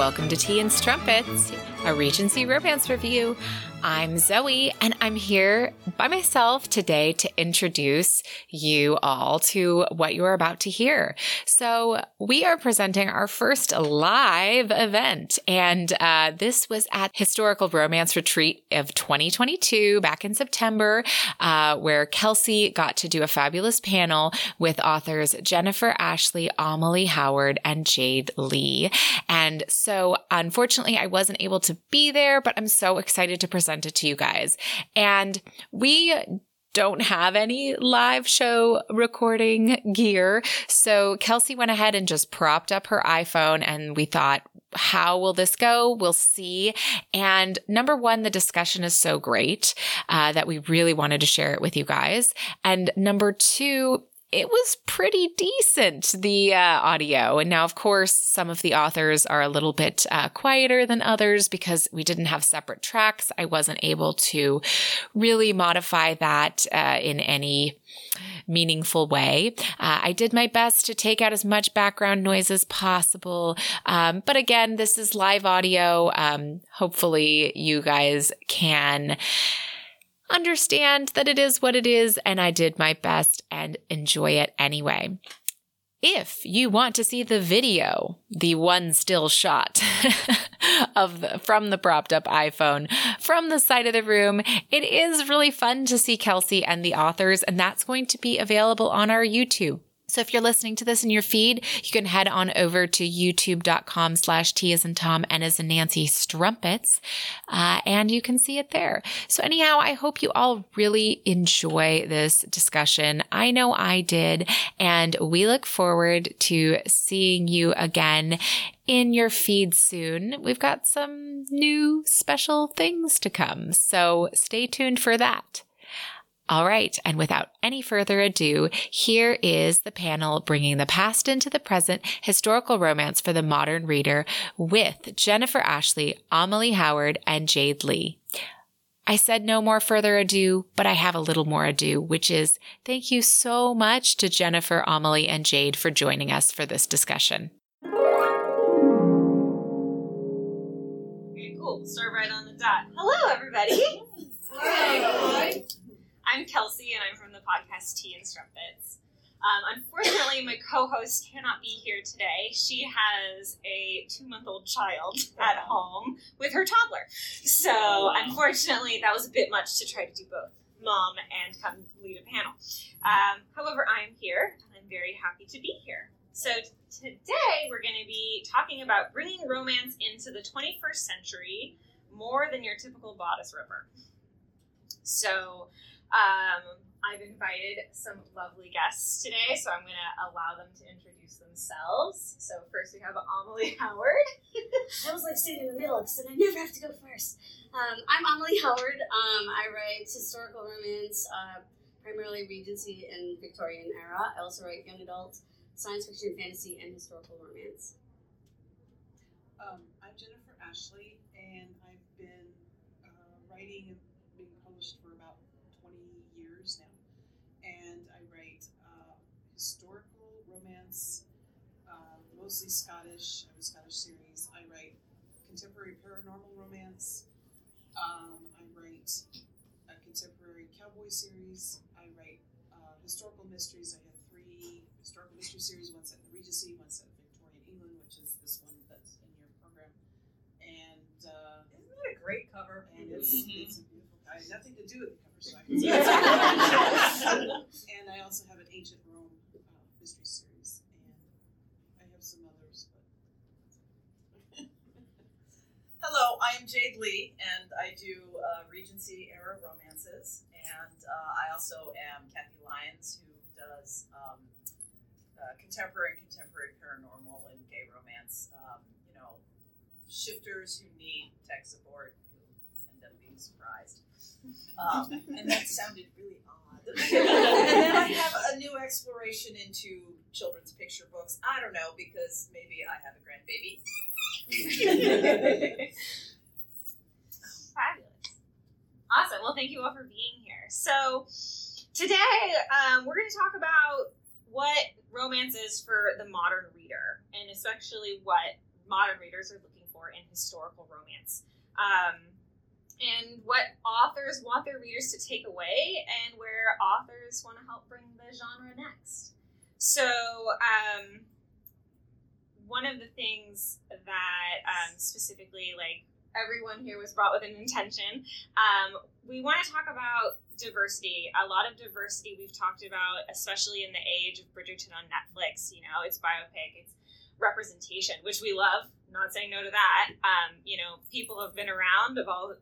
welcome to Tea and Strumpets, a Regency romance review. I'm Zoe, and I'm here by myself today to introduce you all to what you're about to hear. So, we are presenting our first live event, and uh, this was at Historical Romance Retreat of 2022 back in September, uh, where Kelsey got to do a fabulous panel with authors Jennifer Ashley, Amalie Howard, and Jade Lee. And so, unfortunately, I wasn't able to be there, but I'm so excited to present it to you guys. And we don't have any live show recording gear. So Kelsey went ahead and just propped up her iPhone and we thought, how will this go? We'll see. And number one, the discussion is so great uh, that we really wanted to share it with you guys. And number two, it was pretty decent, the uh, audio. And now, of course, some of the authors are a little bit uh, quieter than others because we didn't have separate tracks. I wasn't able to really modify that uh, in any meaningful way. Uh, I did my best to take out as much background noise as possible. Um, but again, this is live audio. Um, hopefully, you guys can understand that it is what it is, and I did my best and enjoy it anyway. If you want to see the video, the one still shot of the, from the propped up iPhone from the side of the room, it is really fun to see Kelsey and the authors, and that's going to be available on our YouTube. So if you're listening to this in your feed, you can head on over to youtube.com slash T as in Tom and as in Nancy strumpets, uh, and you can see it there. So anyhow, I hope you all really enjoy this discussion. I know I did, and we look forward to seeing you again in your feed soon. We've got some new special things to come, so stay tuned for that. All right. And without any further ado, here is the panel bringing the past into the present historical romance for the modern reader with Jennifer Ashley, Amalie Howard, and Jade Lee. I said no more further ado, but I have a little more ado, which is thank you so much to Jennifer, Amalie, and Jade for joining us for this discussion. Okay, cool. Start right on the dot. Hello, everybody. I'm Kelsey, and I'm from the podcast Tea and Strumpets. Um, unfortunately, my co-host cannot be here today. She has a two-month-old child at home with her toddler. So, unfortunately, that was a bit much to try to do both mom and come lead a panel. Um, however, I am here, and I'm very happy to be here. So t- today we're going to be talking about bringing romance into the 21st century more than your typical bodice ripper. So um, I've invited some lovely guests today, so I'm going to allow them to introduce themselves. So first we have Amalie Howard. I was like sitting in the middle because I never have to go first. Um, I'm Amalie Howard. Um, I write historical romance, uh, primarily Regency and Victorian era. I also write young adult, science fiction, fantasy, and historical romance. Um, I'm Jennifer Ashley, and I've been uh, writing and being published for about 20 years now. And I write uh, historical romance, uh, mostly Scottish. I have a Scottish series. I write contemporary paranormal romance. Um, I write a contemporary cowboy series. I write uh, historical mysteries. I have three historical mystery series. One set in the Regency, one set in Victorian England, which is this one that's in your program. And uh, Isn't that a great cover? and it's, Mhm. it's a beautiful. I had nothing to do with the cover, so I can say And I also have an ancient Rome uh, mystery series, and I have some others, but. Hello, I am Jade Lee, and I do uh, Regency era romances. And uh, I also am Kathy Lyons, who does um, uh, contemporary contemporary paranormal and gay romance. Um, you know, shifters who need tech support who end up being surprised. Um, and that sounded really odd. and then I have a new exploration into children's picture books. I don't know because maybe I have a grandbaby. Fabulous. Awesome. Well, thank you all for being here. So, today um, we're going to talk about what romance is for the modern reader, and especially what modern readers are looking for in historical romance. Um, and what authors want their readers to take away, and where authors want to help bring the genre next. So, um, one of the things that um, specifically, like everyone here was brought with an intention, um, we want to talk about diversity. A lot of diversity we've talked about, especially in the age of Bridgerton on Netflix. You know, it's biopic, it's representation, which we love. Not saying no to that. Um, you know, people have been around of all.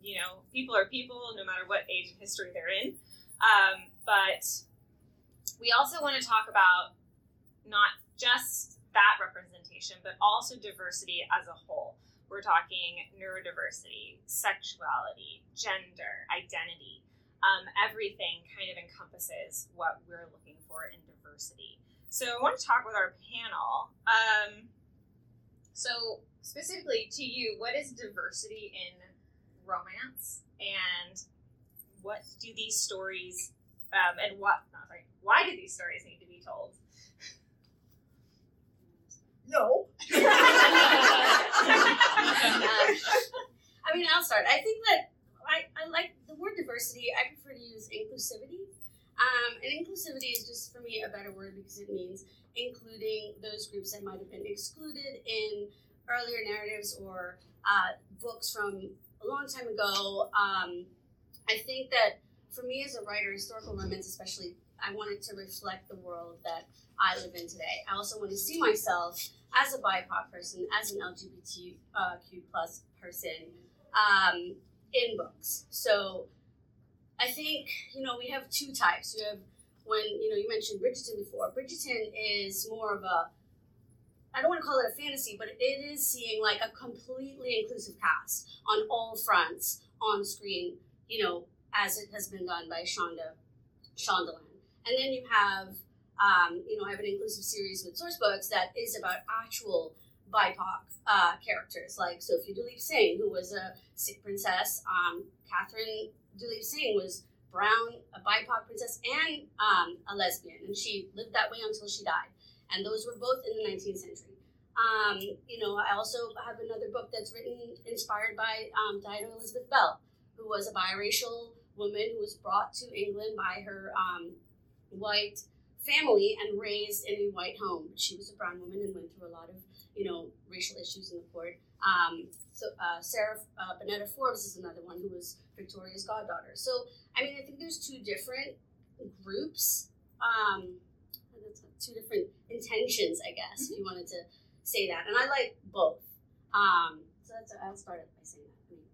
You know, people are people, no matter what age and history they're in. Um, but we also want to talk about not just that representation, but also diversity as a whole. We're talking neurodiversity, sexuality, gender, identity. Um, everything kind of encompasses what we're looking for in diversity. So I want to talk with our panel. Um, so specifically to you, what is diversity in romance, and what do these stories, um, and what? Not sorry, why do these stories need to be told? No. I mean, I'll start. I think that I, I like the word diversity. I prefer to use inclusivity. Um, and inclusivity is just for me a better word because it means including those groups that might have been excluded in earlier narratives or uh, books from a long time ago. Um, I think that for me as a writer, historical romance especially, I wanted to reflect the world that I live in today. I also want to see myself as a BIPOC person, as an LGBTQ plus person um, in books. So I think, you know, we have two types. You have when, you know, you mentioned Bridgerton before. Bridgerton is more of a, I don't want to call it a fantasy, but it is seeing like a completely inclusive cast on all fronts on screen, you know, as it has been done by Shonda, Shondaland. And then you have, um, you know, I have an inclusive series with Sourcebooks that is about actual BIPOC uh, characters, like Sophia Duleep Singh, who was a Sikh princess. Um, Catherine Duleep Singh was brown, a BIPOC princess, and um, a lesbian, and she lived that way until she died. And those were both in the 19th century. Um, you know, I also have another book that's written inspired by um, Diana Elizabeth Belle, who was a biracial woman who was brought to England by her um, white family and raised in a white home. She was a brown woman and went through a lot of, you know, racial issues in the court. Um, so uh, Sarah uh, Bonetta Forbes is another one who was Victoria's goddaughter. So I mean, I think there's two different groups, um, two different intentions, I guess, if you wanted to say that. And I like both. Um, so that's I'll start it by saying that. I mean,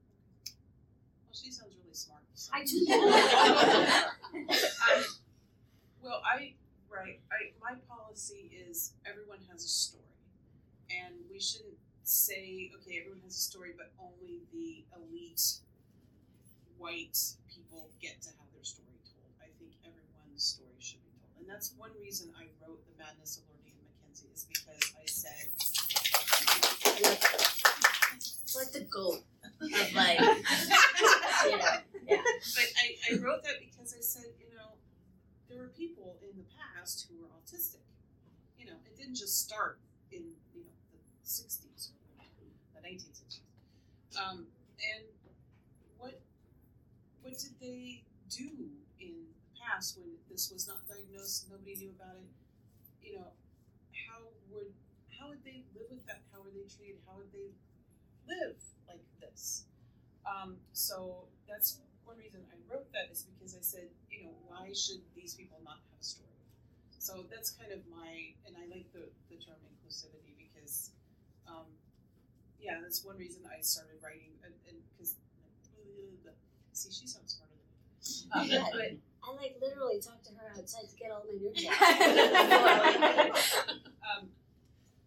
Well, she sounds really smart. so- I do. Well, I right. I my policy is everyone has a story, and we shouldn't say okay, everyone has a story, but only the elite white people get to have their story told. I think everyone's story should be told, and that's one reason I wrote the Madness of Lord Ian Mackenzie is because I said it's like the goat of like, you know, yeah. but I, I wrote that because I said, you know, there were people in the past who were autistic. You know, it didn't just start in, you know, the 60s or the 1960s. Um, and what what did they do in the past when this was not diagnosed, nobody knew about it? You know, how would how would they live with that? How were they treated? How would they live like this? Um, so that's one reason I wrote that is because I said, you know, why should these people not? So that's kind of my, and I like the, the term inclusivity because, um, yeah, that's one reason I started writing, and because, see, she sounds smarter than me. Um, but I like literally talked to her outside to get all my nerves out. um,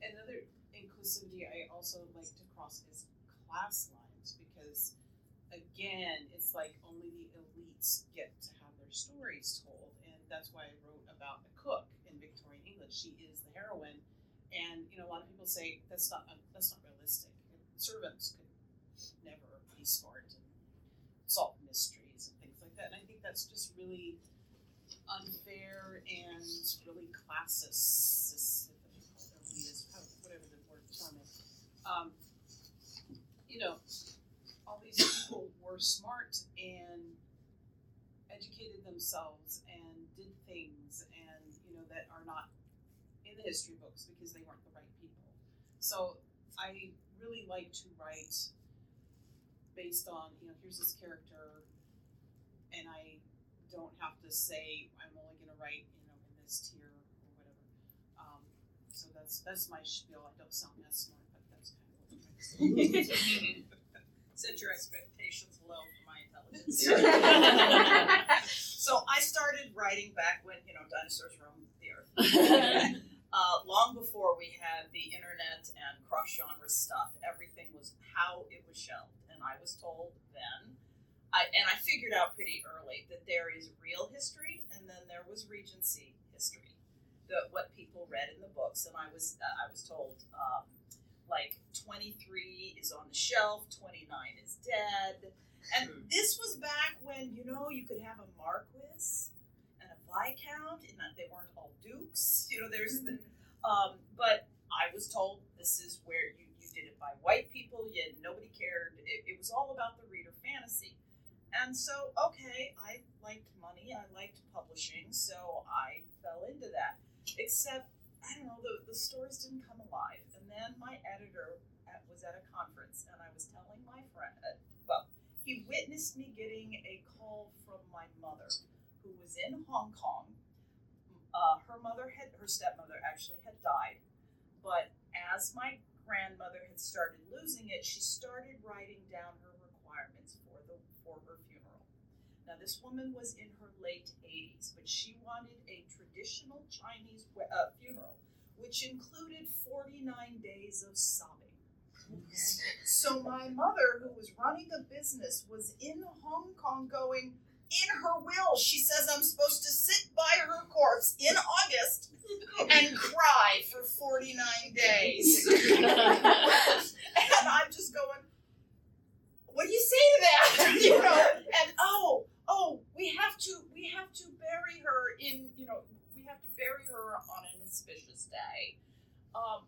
another inclusivity I also like to cross is class lines because, again, it's like only the elites get to have their stories told, and that's why I wrote about the cook in Victorian England. She is the heroine, and you know a lot of people say that's not that's not realistic. Servants could never be smart and solve mysteries and things like that, and I think that's just really unfair and really classist, whatever the word term is. Um, you know, all these people were smart and educated themselves and did things and you know that are not in the history books because they weren't the right people. So I really like to write based on you know here's this character, and I don't have to say I'm only going to write you know in this tier or whatever. Um, so that's that's my spiel. I don't sound that smart, but that's kind of what I'm trying to say. Set your expectations low for my intelligence. so I started writing back when you know dinosaurs roamed the earth. uh, long before we had the internet and cross-genre stuff, everything was how it was shelved, and I was told then. I, and I figured out pretty early that there is real history, and then there was Regency history, the what people read in the books. And I was uh, I was told um, like 23 is on the shelf, 29 is dead. And this was back when, you know, you could have a Marquis and a Viscount, and that they weren't all dukes. You know, there's the, um, but I was told this is where you, you did it by white people, yet nobody cared. It, it was all about the reader fantasy. And so, okay, I liked money, I liked publishing, so I fell into that. Except, I don't know, the, the stories didn't come alive. And then my editor at, was at a conference, and I was telling my friend, he witnessed me getting a call from my mother, who was in Hong Kong. Uh, her mother had, her stepmother actually had died, but as my grandmother had started losing it, she started writing down her requirements for the for her funeral. Now, this woman was in her late 80s, but she wanted a traditional Chinese uh, funeral, which included 49 days of sobbing. So my mother, who was running a business, was in Hong Kong going, in her will, she says I'm supposed to sit by her corpse in August and cry for 49 days. and I'm just going, what do you say to that? you know, and oh, oh, we have to, we have to bury her in, you know, we have to bury her on an auspicious day. Um,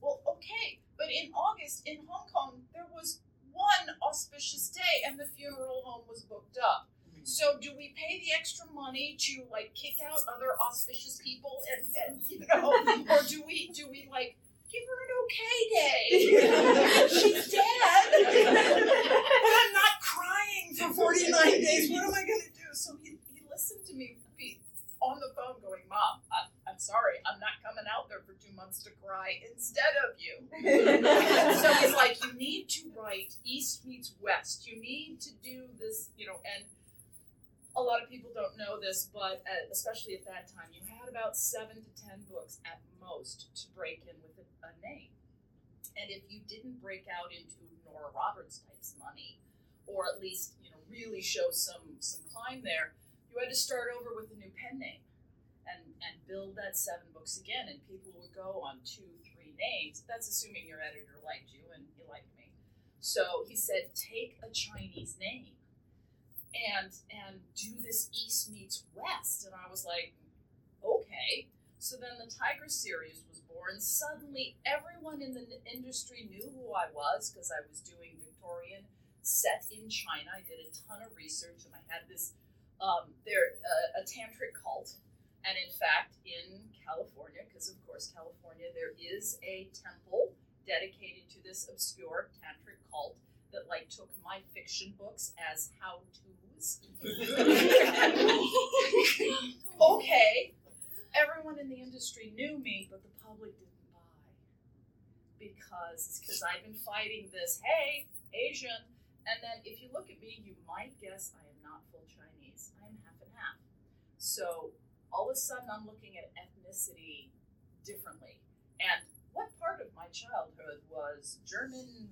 well, okay, but in August in Hong Kong, there was one auspicious day, and the funeral home was booked up. Mm-hmm. So, do we pay the extra money to like kick out other auspicious people, and, and you know, or do we do we like give her an okay day? She's dead, but I'm not crying for 49 days. What am I gonna do? So he, he listened to me be on the phone, going, "Mom, I, I'm sorry, I'm not coming out there for two months to cry instead of you." so he's like, you need to write East meets West. You need to do this, you know, and a lot of people don't know this, but uh, especially at that time, you had about seven to ten books at most to break in with a, a name. And if you didn't break out into Nora Roberts type's money, or at least you know really show some some climb there, you had to start over with a new pen name, and build that seven books again. And people would go on two, three names. That's assuming your editor liked you and he liked me. So he said, take a Chinese name and and do this East meets West. And I was like, okay. So then the Tiger series was born. Suddenly, everyone in the industry knew who I was because I was doing Victorian set in China. I did a ton of research, and I had this um, there uh, a tantric cult. And in fact, in California, because of course California, there is a temple dedicated to this obscure tantric cult that like took my fiction books as how tos. okay, everyone in the industry knew me, but the public didn't buy because because I've been fighting this. Hey, Asian, and then if you look at me, you might guess I am not full Chinese. I am half and half. So all of a sudden, I'm looking at ethnicity differently. And what part of my childhood was German,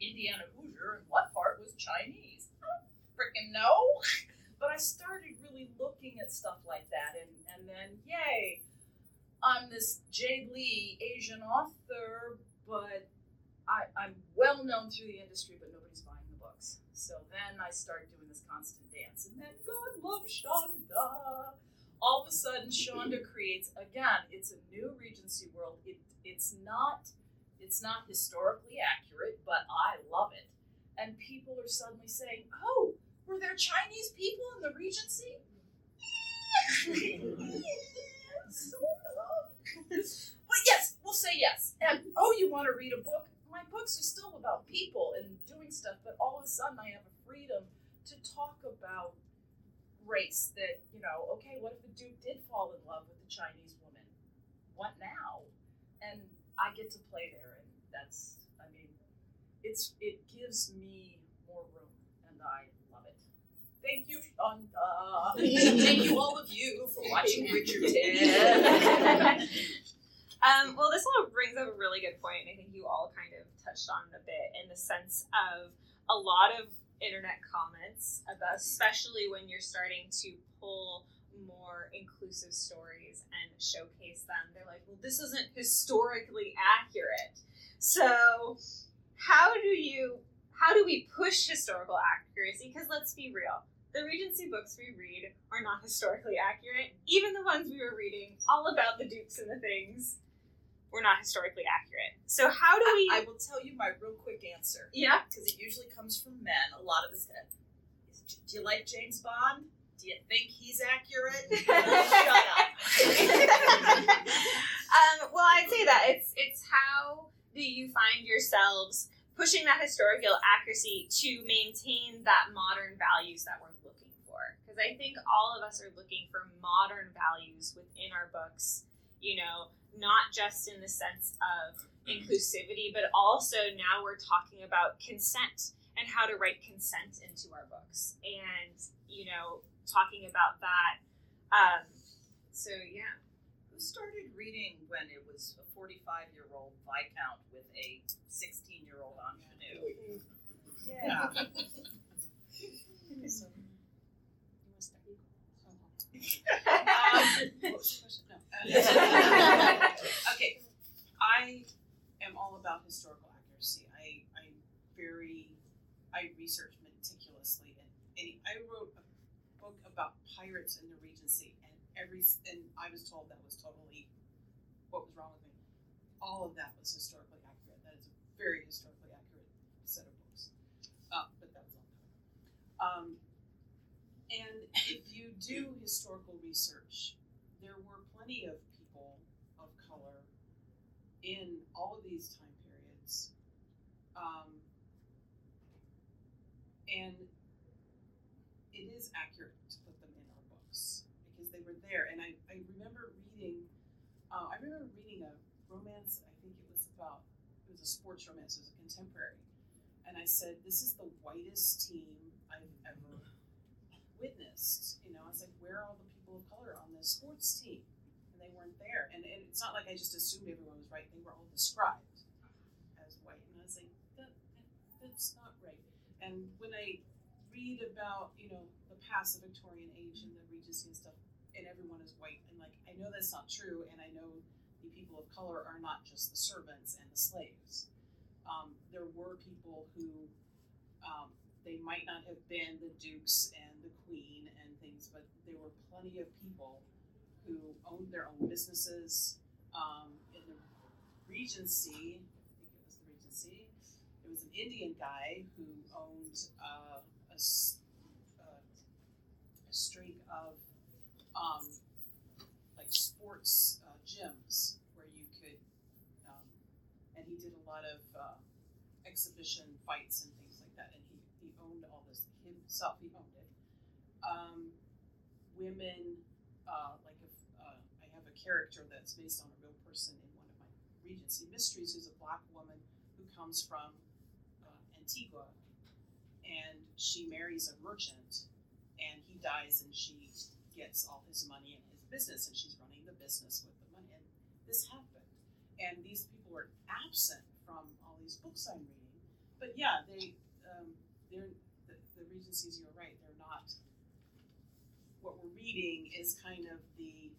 Indiana Hoosier, and what part was Chinese? I don't freaking know. But I started really looking at stuff like that, and, and then, yay, I'm this Jade Lee Asian author, but I, I'm well known through the industry, but nobody's buying the books. So then I start doing this constant dance, and then God love Shonda. All of a sudden, Shonda creates again. It's a new Regency world. It it's not It's not historically accurate, but I love it. And people are suddenly saying, "Oh, were there Chinese people in the Regency?" But yes, we'll say yes. And oh, you want to read a book? My books are still about people and doing stuff, but all of a sudden I have a freedom to talk about race that, you know, okay, what if the Duke did fall in love with the Chinese woman? What now? And I get to play there and that's I mean, it's it gives me more room and I love it. Thank you, Shonda. Thank you all of you for watching Bridgerton. Um, well, this all brings up a really good point, and I think you all kind of touched on it a bit in the sense of a lot of internet comments about, especially when you're starting to pull more inclusive stories and showcase them. They're like, well, this isn't historically accurate. So, how do you, how do we push historical accuracy? Because let's be real. The Regency books we read are not historically accurate. Even the ones we were reading, all about the dukes and the things, were not historically accurate. So how do we? I will tell you my real quick answer. yeah. because it usually comes from men. A lot of this. Do you like James Bond? Do you think he's accurate? Shut up. um, well, I'd say that it's it's how do you find yourselves pushing that historical accuracy to maintain that modern values that we're looking for? Because I think all of us are looking for modern values within our books. You know, not just in the sense of inclusivity, but also now we're talking about consent and how to write consent into our books, and you know, talking about that. Um, so yeah. Who started reading when it was a 45 year old Viscount with a 16 year old ingenue? Yeah. okay, I am all about historical accuracy. I, I'm very, I research meticulously, and, and I wrote a book about pirates in the Regency, and every, and I was told that was totally, what was wrong with me. All of that was historically accurate. That is a very historically accurate set of books. Uh, but that was all. Um, and if you do historical research, there were plenty of people of color in all of these time periods. Um, and it is accurate to put them in our books because they were there. And I, I remember reading, uh, I remember reading a romance, I think it was about, it was a sports romance, it was a contemporary. And I said, this is the whitest team I've ever witnessed. You know, I was like, where are all the people of color on this sports team? And they weren't there. And, and it's not like I just assumed everyone was right. They were all described as white. And I was like, that, that that's not right. And when I read about, you know, the past, the Victorian age and the Regency and stuff, and everyone is white, and like, I know that's not true, and I know the people of color are not just the servants and the slaves. Um, there were people who um, they might not have been the dukes and the queen and things, but there were plenty of people who owned their own businesses. Um, in the Regency, I think it was the Regency, there was an Indian guy who owned uh, a, uh, a string of um, like sports uh, gyms where you could, um, and he did a lot of uh, exhibition fights and things like that, and he, he owned all this himself. He owned it. Um, women, uh, like if uh, I have a character that's based on a real person in one of my Regency mysteries, who's a black woman who comes from uh, Antigua, and she marries a merchant, and he dies, and she gets all his money and his business, and she's running the business with the money. And this happened, and these people are absent from all these books I'm reading. But yeah, they um, they're the, the Regencies. You're right; they're not. What we're reading is kind of the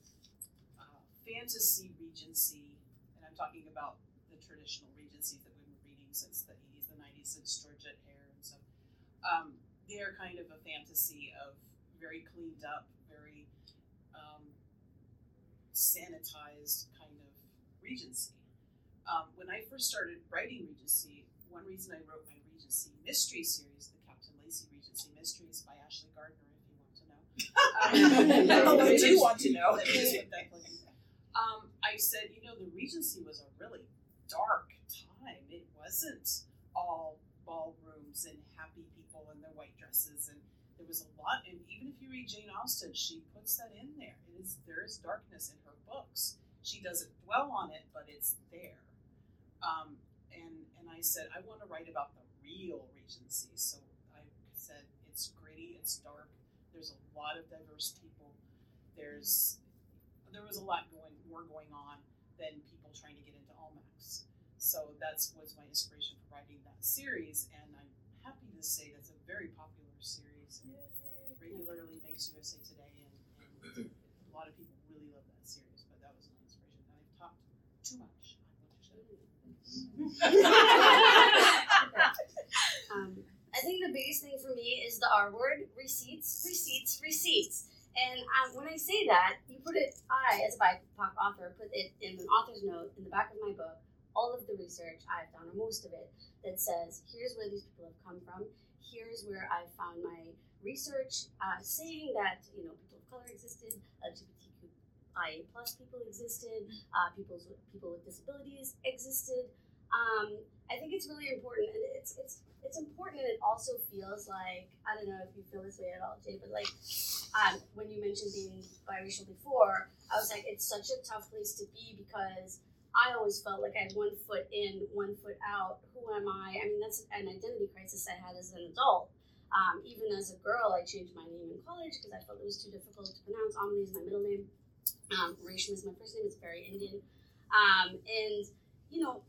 uh, fantasy Regency, and I'm talking about the traditional Regencies that we've been reading since the 80s, the 90s, since Georgette Heyer and stuff. Um, they're kind of a fantasy of very cleaned up, very um, sanitized kind of Regency. Um, when I first started writing Regency, one reason I wrote my Regency mystery series, the Captain Lacey Regency Mysteries by Ashley Gardner, if you want to know. Um, I do want to know. um, I said, you know, the Regency was a really dark time. It wasn't all ballrooms and happy people in their white dresses, and there was a lot. And even if you read Jane Austen, she puts that in there. It is there is darkness in her books. She doesn't dwell on it, but it's there. Um, and and I said I want to write about the real Regency. So I said it's gritty, it's dark. There's a lot of diverse people. There's there was a lot going more going on than people trying to get into Almack's. So that's what's my inspiration for writing that series, and I'm happy to say that's a very popular series. And regularly makes USA Today, and, and a lot of people really love that series. But that was my inspiration. And I've talked too much. Um, I think the biggest thing for me is the R word receipts, receipts, receipts. And when I say that, you put it, I, as a BIPOC author, put it in an author's note in the back of my book, all of the research I've done, or most of it, that says, here's where these people have come from, here's where I found my research uh, saying that, you know, people of color existed, LGBTQIA plus people existed, uh, people with disabilities existed. Um, I think it's really important, and it's it's it's important, and it also feels like I don't know if you feel this way at all, Jay, but like um, when you mentioned being biracial before, I was like, it's such a tough place to be because I always felt like I had one foot in, one foot out. Who am I? I mean, that's an identity crisis I had as an adult. Um, even as a girl, I changed my name in college because I felt it was too difficult to pronounce. Amalie is my middle name. Um, is my first name. It's very Indian. Um, and you know,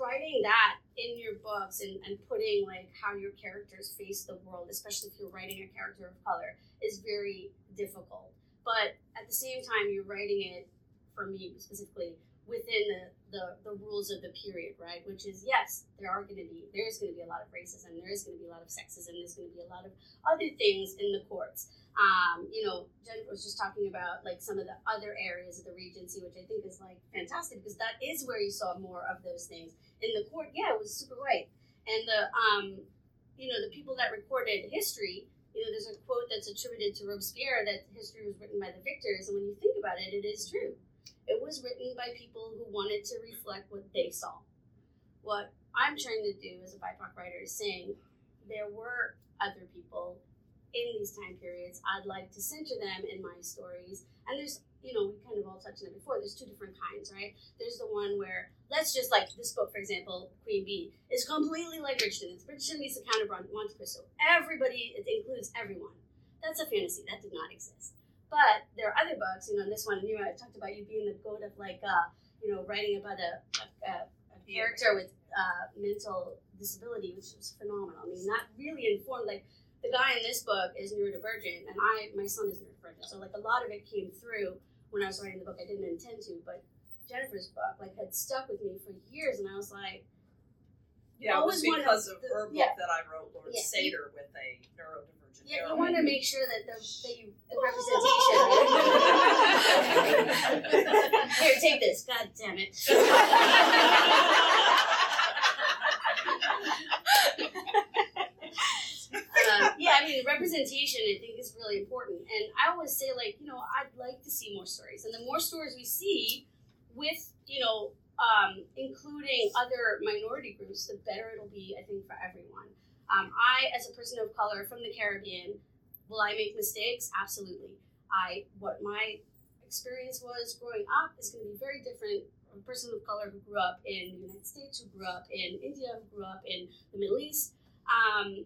writing that in your books and, and putting like how your characters face the world, especially if you're writing a character of color, is very difficult. But at the same time, you're writing it for me specifically within the, the, the rules of the period, right? Which is yes, there are going to be there is going to be a lot of racism, there is going to be a lot of sexism, there's going to be a lot of other things in the courts. Um, you know, Jennifer was just talking about like some of the other areas of the Regency, which I think is like fantastic because that is where you saw more of those things in the court. Yeah, it was super white, and the um, you know, the people that recorded history. You know, there's a quote that's attributed to Robespierre that history was written by the victors, and when you think about it, it is true. It was written by people who wanted to reflect what they saw. What I'm trying to do as a BIPOC writer is saying there were other people in these time periods. I'd like to center them in my stories. And there's, you know, we kind of all touched on it before. There's two different kinds, right? There's the one where, let's just like this book, for example, Queen Bee, is completely like Bridgerton. It's Bridgerton meets the Count of Monte Cristo. Everybody, it includes everyone. That's a fantasy. That did not exist. But there are other books, you know, in this one, you know, I talked about you being the goat of like, uh, you know, writing about a, a, a character with uh, mental disability, which was phenomenal. I mean, not really informed, like, the guy in this book is neurodivergent, and I my son is neurodivergent. So like a lot of it came through when I was writing the book. I didn't intend to, but Jennifer's book like had stuck with me for years, and I was like, Yeah, it was because of of the- her book yeah. that I wrote, Lord Yeah. Seder, with a neurodivergent yeah, you want to make sure that the that you the representation. Here, take this. God damn it. Uh, yeah, I mean, representation I think is really important. And I always say, like, you know, I'd like to see more stories. And the more stories we see with, you know, um, including other minority groups, the better it'll be, I think, for everyone. Um, I, as a person of color from the Caribbean, will I make mistakes? Absolutely. I what my experience was growing up is going to be very different from a person of color who grew up in the United States, who grew up in India, who grew up in the Middle East. Um,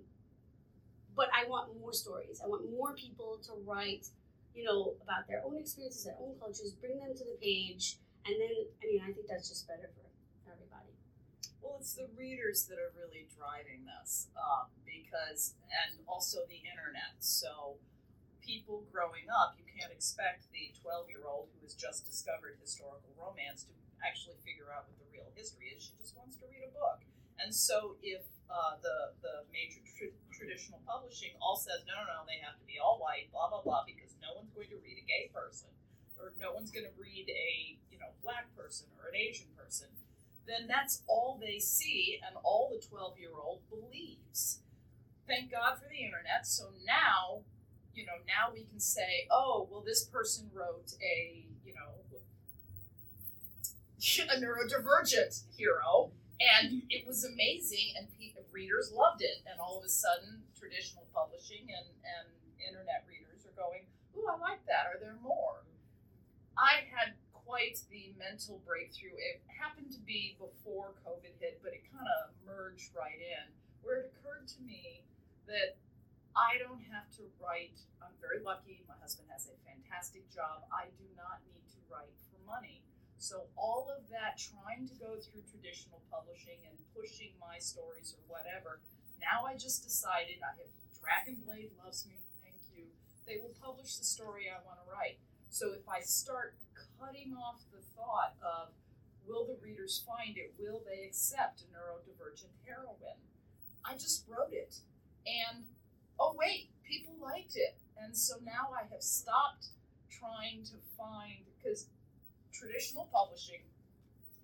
but I want more stories. I want more people to write, you know, about their own experiences, their own cultures, bring them to the page, and then I mean, I think that's just better for everybody. Well, it's the readers that are really driving this, um, because, and also the internet. So, people growing up, you can't expect the 12 year old who has just discovered historical romance to actually figure out what the real history is. She just wants to read a book. And so, if uh, the, the major tr- traditional publishing all says, no, no, no, they have to be all white, blah, blah, blah, because no one's going to read a gay person, or no one's going to read a, you know, black person or an Asian person, then that's all they see and all the 12 year old believes. Thank God for the internet. So now, you know, now we can say, oh, well, this person wrote a, you know, a neurodivergent hero, and it was amazing, and readers loved it. And all of a sudden, traditional publishing and, and internet readers are going, ooh, I like that. Are there more? I had quite the mental breakthrough. It happened to be before COVID hit, but it kind of merged right in, where it occurred to me that I don't have to write. I'm very lucky. My husband has a fantastic job. I do not need to write for money. So all of that trying to go through traditional publishing and pushing my stories or whatever, now I just decided I have Dragonblade loves me, thank you. They will publish the story I want to write. So if I start cutting off the thought of will the readers find it, will they accept a neurodivergent heroine, I just wrote it. And oh wait, people liked it. And so now I have stopped trying to find because traditional publishing,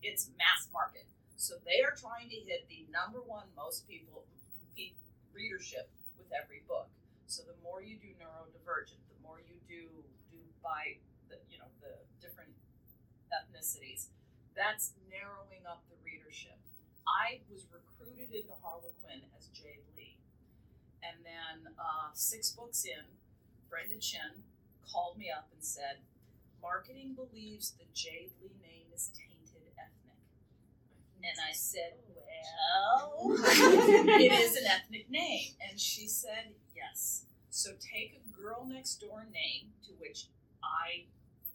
it's mass market. So they are trying to hit the number one most people readership with every book. So the more you do neurodivergent, the more you do do by the you know the different ethnicities, that's narrowing up the readership. I was recruited into Harlequin as Jade Lee, and then uh, six books in, Brenda Chin called me up and said, marketing believes the Jade Lee name is tainted ethnic. And I said, well, it is an ethnic name. And she said, yes. So take a girl next door name, to which I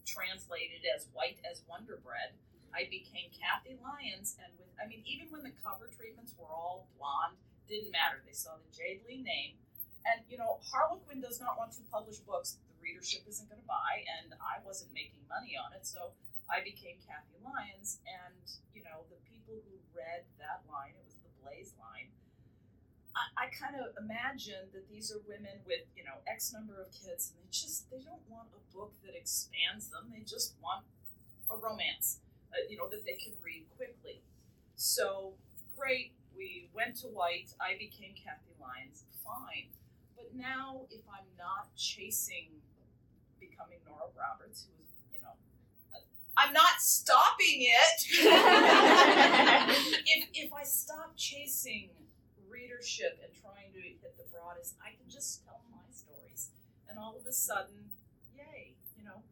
translated as white as Wonder Bread. I became Kathy Lyons, and with, I mean, even when the cover treatments were all blonde, didn't matter. They saw the Jade Lee name. And, you know, Harlequin does not want to publish books readership isn't going to buy, and I wasn't making money on it. So I became Kathy Lyons, and you know the people who read that line, it was the Blaze line. I, I kind of imagine that these are women with you know X number of kids, and they just they don't want a book that expands them. They just want a romance, uh, you know, that they can read quickly. So great, we went to white. I became Kathy Lyons. Fine. But now, if I'm not chasing becoming Nora Roberts, who was, you know, I'm not stopping it. if if I stop chasing readership and trying to hit the broadest, I can just tell my stories, and all of a sudden, yay! You know,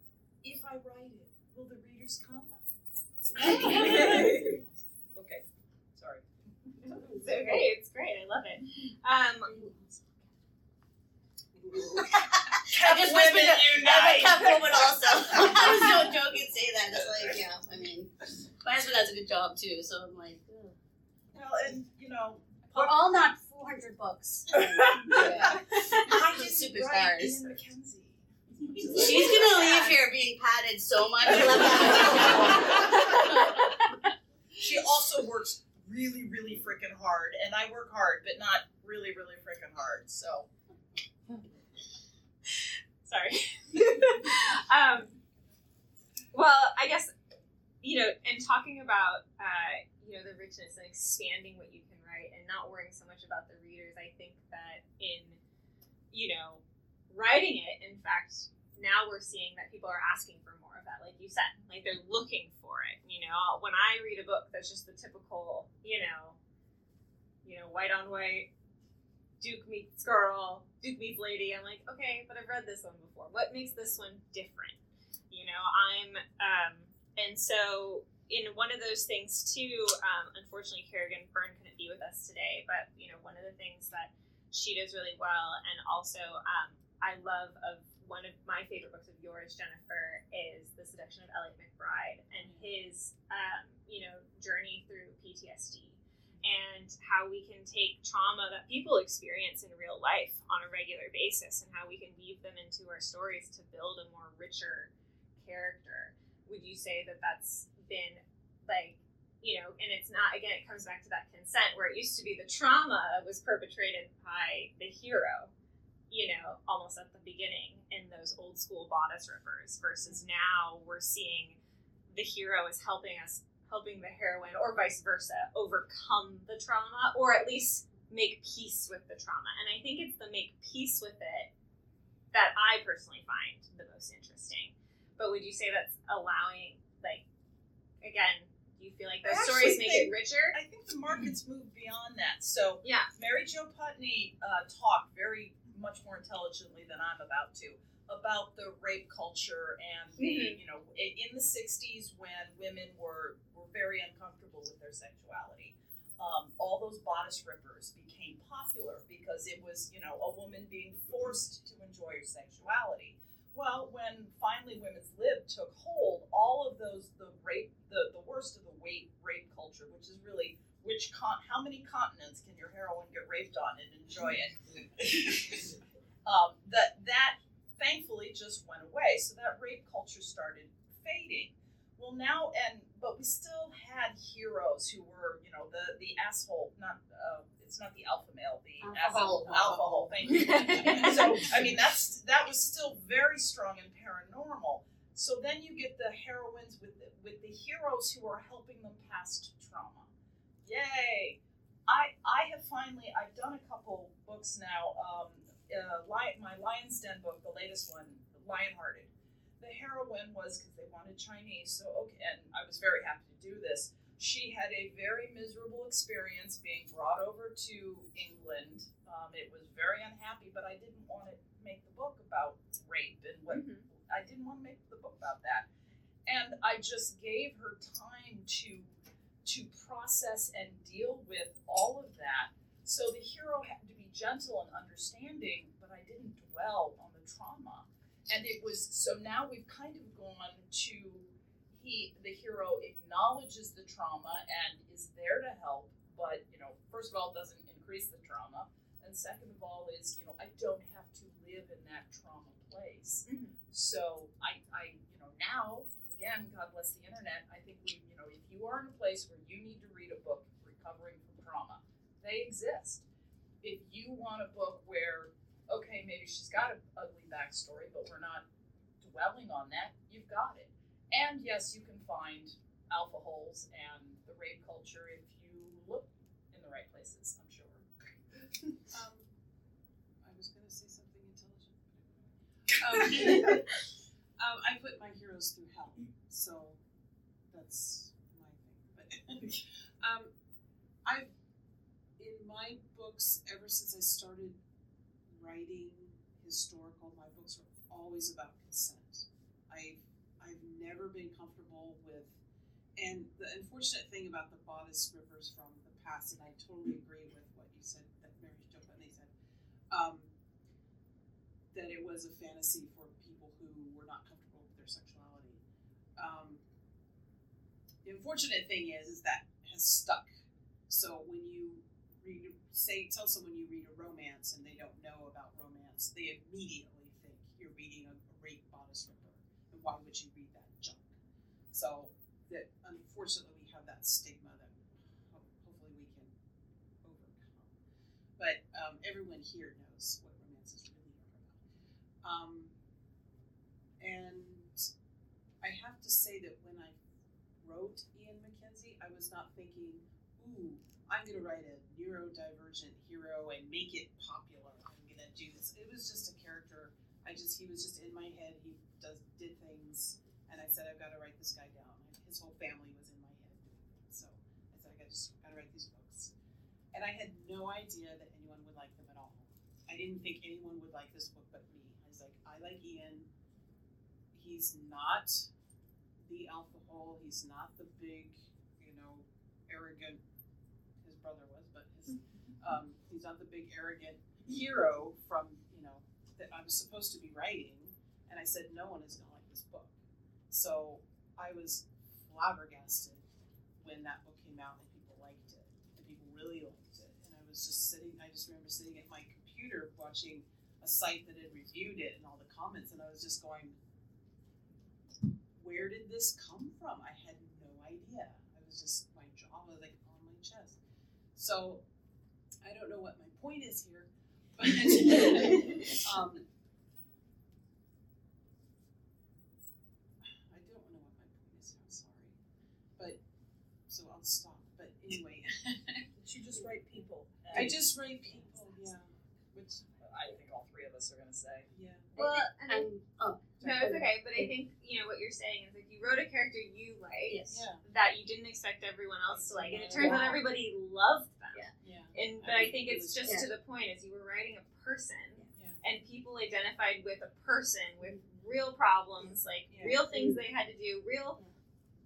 if I write it, will the readers come? okay, sorry. It's okay. It's great. I love it. Um, I just women whispered to unite. I kept woman also. I was so joking say that. It's like, yeah, I mean, my husband has a good job too, so I'm like, ugh. Well, and you know, we're all not 400 books. I Just superstars. write She's gonna leave here being patted so much. She also works really, really freaking hard, and I work hard, but not really, really freaking hard. So sorry. um, well, I guess you know, and talking about uh, you know the richness and expanding what you can write, and not worrying so much about the readers. I think that in you know writing it, in fact, now we're seeing that people are asking for more of that, like you said, like they're looking for it. You know, when I read a book that's just the typical, you know, you know, white on white, Duke meets girl, Duke meets lady. I'm like, okay, but I've read this one before. What makes this one different? You know, I'm, um, and so in one of those things too, um, unfortunately, Kerrigan Byrne couldn't be with us today, but you know, one of the things that she does really well, and also um, I love of one of my favorite books of yours, Jennifer, is The Seduction of Elliot McBride and his, um, you know, journey through PTSD and how we can take trauma that people experience in real life on a regular basis and how we can weave them into our stories to build a more richer character. Would you say that that's been like, you know, and it's not, again, it comes back to that consent where it used to be the trauma was perpetrated by the hero, you know, almost at the beginning in those old school bodice rippers versus now we're seeing the hero is helping us helping the heroine, or vice versa, overcome the trauma, or at least make peace with the trauma. And I think it's the make peace with it that I personally find the most interesting. But would you say that's allowing, like, again, you feel like those stories make think- it richer? I think the market's moved beyond that. So Yeah. Mary Jo Putney uh, talked very much more intelligently than I'm about to about the rape culture and the Mhm. you know in the 60s when women were were very uncomfortable with their sexuality. Um, all those bodice rippers became popular because it was you know a woman being forced to enjoy her sexuality. Well, when finally women's lib took hold, all of those the rape the, the worst of the weight rape culture, which is really which con how many continents can your heroine get raped on and enjoy it? um, that that thankfully just went away. So that rape culture started fading. Well, now and but we still had heroes who were you know the the asshole not uh, it's not the alpha male the asshole hole. Thank you. so I mean that's that was still very strong and paranormal. So then you get the heroines with the, with the heroes who are helping them past trauma. Yay! I I have finally I've done a couple books now. Um, uh, Lion, my Lion's Den book, the latest one, Lionhearted. The heroine was because they wanted Chinese, so okay, and I was very happy to do this. She had a very miserable experience being brought over to England. Um, it was very unhappy, but I didn't want to make the book about rape and what Mhm. I didn't want to make the book about that. And I just gave her time to to process and deal with all of that. So the hero had to be gentle and understanding, but I didn't dwell on the trauma. And it was so now we've kind of gone to he the hero acknowledges the trauma and is there to help, but you know, first of all doesn't increase the trauma. And second of all is, you know, I don't have to live in that trauma place. Mhm. So I, I, you know, now again, God bless the internet. I think we, you know, if you are in a place where you need to read a book recovering from trauma, they exist. If you want a book where, okay, maybe she's got an ugly backstory, but we're not dwelling on that, you've got it. And yes, you can find alpha holes and the rape culture if you look in the right places. I'm sure. Um, I was going to say something intelligent. Um, um, I put my heroes through hell, so that's my thing. But um, I've in my books ever since I started writing historical. My books are always about consent. I've I've never been comfortable with, and the unfortunate thing about the bodice rippers from the past, and I totally agree with what you said that Mary Jo said, um, that it was a fantasy for people who were not comfortable with their sexuality. Um, the unfortunate thing is, is that has stuck. So when you read, say, tell someone you read a romance and they don't know about romance, they immediately think you're reading a, a rape bodice ripper, and why would you read that junk? So that unfortunately we have that stigma that ho- hopefully we can overcome. But um, everyone here knows what romances really are about. Um, and I have to say that when I wrote Ian Mackenzie, I was not thinking, ooh, I'm going to write a neurodivergent hero and make it popular. I'm going to do this. It was just a character. I just, he was just in my head. He does, did things. And I said, I've got to write this guy down. His whole family was in my head. So I said, I got just got to write these books. And I had no idea that anyone would like them at all. I didn't think anyone would like this book but me. I was like, I like Ian. He's not the alpha hole. He's not the big, you know, arrogant. Brother was, but his, um, he's not the big arrogant hero from you know that I was supposed to be writing. And I said, no one is gonna like this book. So I was flabbergasted when that book came out and people liked it and people really liked it. And I was just sitting. I just remember sitting at my computer watching a site that had reviewed it and all the comments, and I was just going, where did this come from? I had no idea. I was just my jaw was like on my chest. So I don't know what my point is here, but um, I don't know what my point is. I'm sorry, but so I'll stop. But anyway, But you just write people. I just write people. Yeah, which I think all three of us are gonna say. yeah. Well, and I, And oh, no, it's okay. But I think you know what you're saying is like you wrote a character you liked yes. Yeah, that you didn't expect everyone else to like, and it turns out everybody loved them. Yeah. yeah. And but I think It it's just Yeah. to the point is you were writing a person, Yeah. and people identified with a person with real problems, like Yeah. real things they had to do, real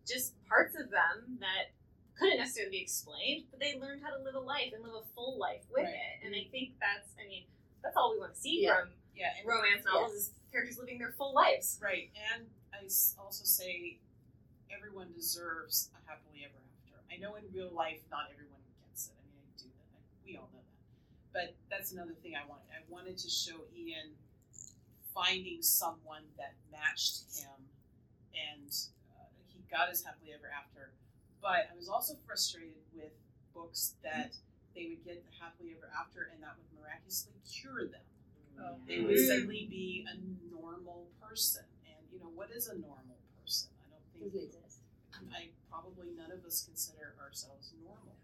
just parts of them that couldn't necessarily be explained, but they learned how to live a life and live a full life with Right. it. And I think that's, I mean, that's all we want to see Yeah. from Yeah, and romance novels is characters living their full lives. Right, and I also say everyone deserves a happily ever after. I know in real life not everyone gets it. I mean, I do that. We all know that. But that's another thing I wanted. I wanted to show Ian finding someone that matched him, and uh, he got his happily ever after. But I was also frustrated with books that they would get the happily ever after, and that would miraculously cure them Oh. they would Mm. suddenly be a normal person. And you know, what is a normal person? I don't Doesn't think exist. I probably none of us consider ourselves normal.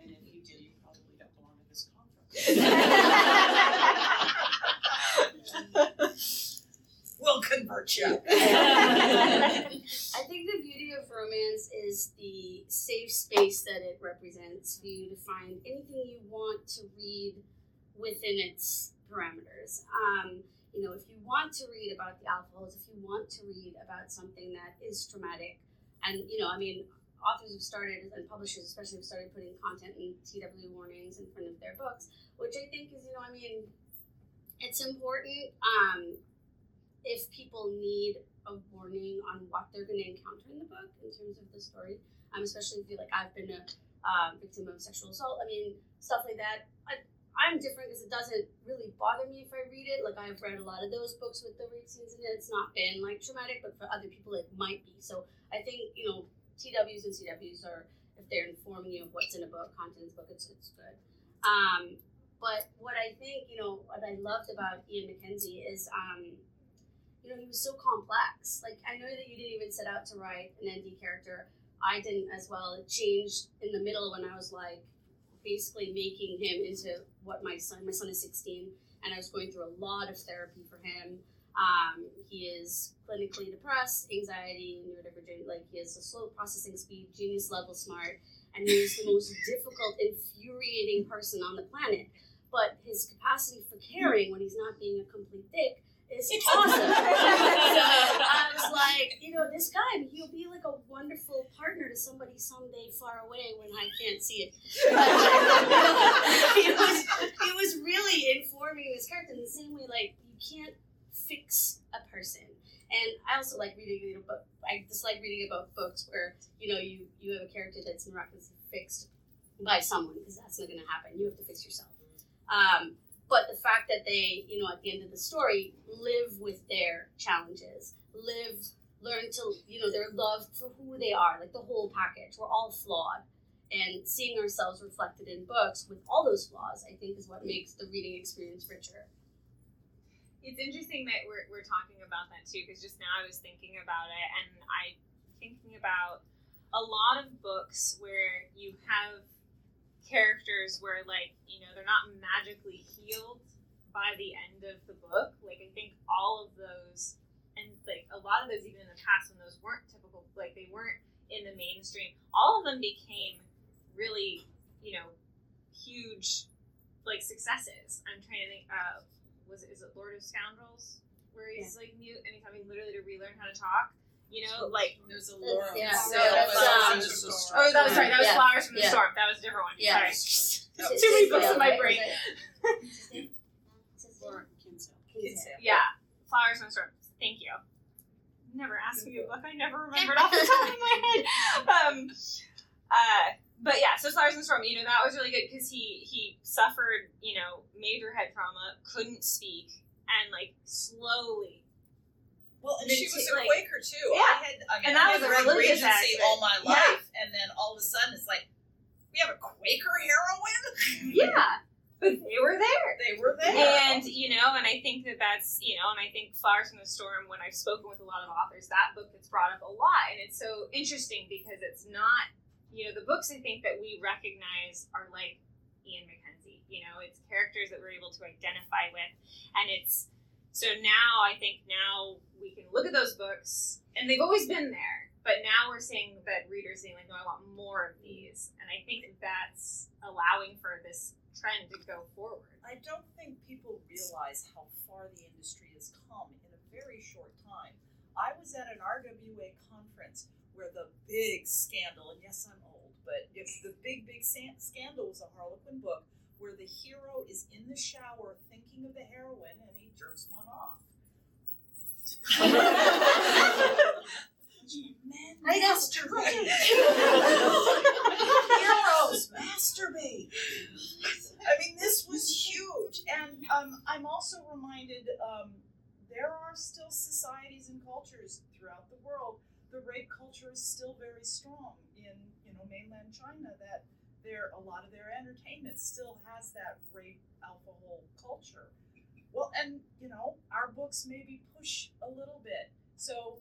And if you do, you probably don't belong at this conference. we'll convert you. I think the beauty of romance is the safe space that it represents for you to find anything you want to read within its parameters. Um, you know, if you want to read about the alpha holes, if you want to read about something that is traumatic, and you know, I mean, authors have started and publishers especially have started putting content and TW warnings in front of their books, which I think is, you know, I mean, it's important. Um, if people need a warning on what they're going to encounter in the book in terms of the story. Um, especially if you like, I've been a um, victim of sexual assault. I mean, stuff like that. I, I'm different because it doesn't really bother me if I read it. Like I've read a lot of those books with the rape scenes in it. It's not been like traumatic, but for other people it might be. So I think you know TWs and CWs are if they're informing you of what's in a book, content in the book, it's it's good. Um, but what I think you know what I loved about Ian Mackenzie is um, you know, he was so complex. Like, I know that you didn't even set out to write an ND character. I didn't as well. It changed in the middle when I was like basically making him into what my son, my son is 16, and I was going through a lot of therapy for him. Um, he is clinically depressed, anxiety, neurodivergent, like he has a slow processing speed, genius level smart, and he is the most difficult, infuriating person on the planet. But his capacity for caring when he's not being a complete dick is awesome. I was like, you know, this guy, he'll be like a wonderful partner to somebody someday far away when I can't see it. he, was, he was really informing this character in the same way, like, you can't fix a person. And I also like reading, you know, but I just like reading about books where, you know, you, you have a character that's miraculously fixed by someone, because that's not going to happen. You have to fix yourself. Um, but the fact that they, you know, at the end of the story, live with their challenges, live, learn to, you know, their love for who they are, like the whole package. We're all flawed. And seeing ourselves reflected in books with all those flaws, I think, is what makes the reading experience richer. It's interesting that we're, we're talking about that too, because just now I was thinking about it, and I thinking about a lot of books where you have characters where like you know they're not magically healed by the end of the book. Like I think all of those, and like a lot of those even in the past when those weren't typical, like they weren't in the mainstream, all of them became really you know huge like successes. I'm trying to think. Uh, was it is it Lord of Scoundrels where he's like mute and he's having literally to relearn how to talk. You know, like There's a lore. Yeah, So so that's, that's, um, just oh that was right, that was Yeah. Flowers from the Yeah. Storm. That was a different one. Yeah. Sorry. Too many books in my brain. Laura Kinsale. Kinsale. Yeah, Flowers from the Storm. Thank you. Never asked me a book I never remembered off the top of my head. Um, uh, but yeah, so Flowers in the Storm, you know, that was really good because he he suffered, you know, major head trauma, couldn't speak, and like slowly. Well, and she was a like- Quaker too. Yeah. I had, I mean, And I was had a religious Regency all my Yeah. life, and then all of a sudden it's like, we have a Quaker heroine. Yeah, but they were there. They were there. And you know, and I think that that's you know, and I think Flowers in the Storm. When I've spoken with a lot of authors, that book gets brought up a lot, and it's so interesting because it's not you know, the books I think that we recognize are like Ian Mackenzie. You know, it's characters that we're able to identify with, and it's so now I think now we can look at those books, and they've always been there, but now we're seeing that readers saying like, no, I want more of these, and I think that's allowing for this trend to go forward. I don't think people realize how far the industry has come in a very short time. I was at an RWA conference where the big scandal, and yes, I'm old, but it's the big, big scandal was a Harlequin book where the hero is in the shower thinking of the heroine and he jerks one off. Men I masturbate. Heroes masturbate. I mean, this was huge, and um, I'm also reminded um, there are still societies and cultures throughout the world. The rape culture is still very strong in you know mainland China. That there a lot of their entertainment still has that rape alcohol culture. Well, and you know our books maybe push a little bit. So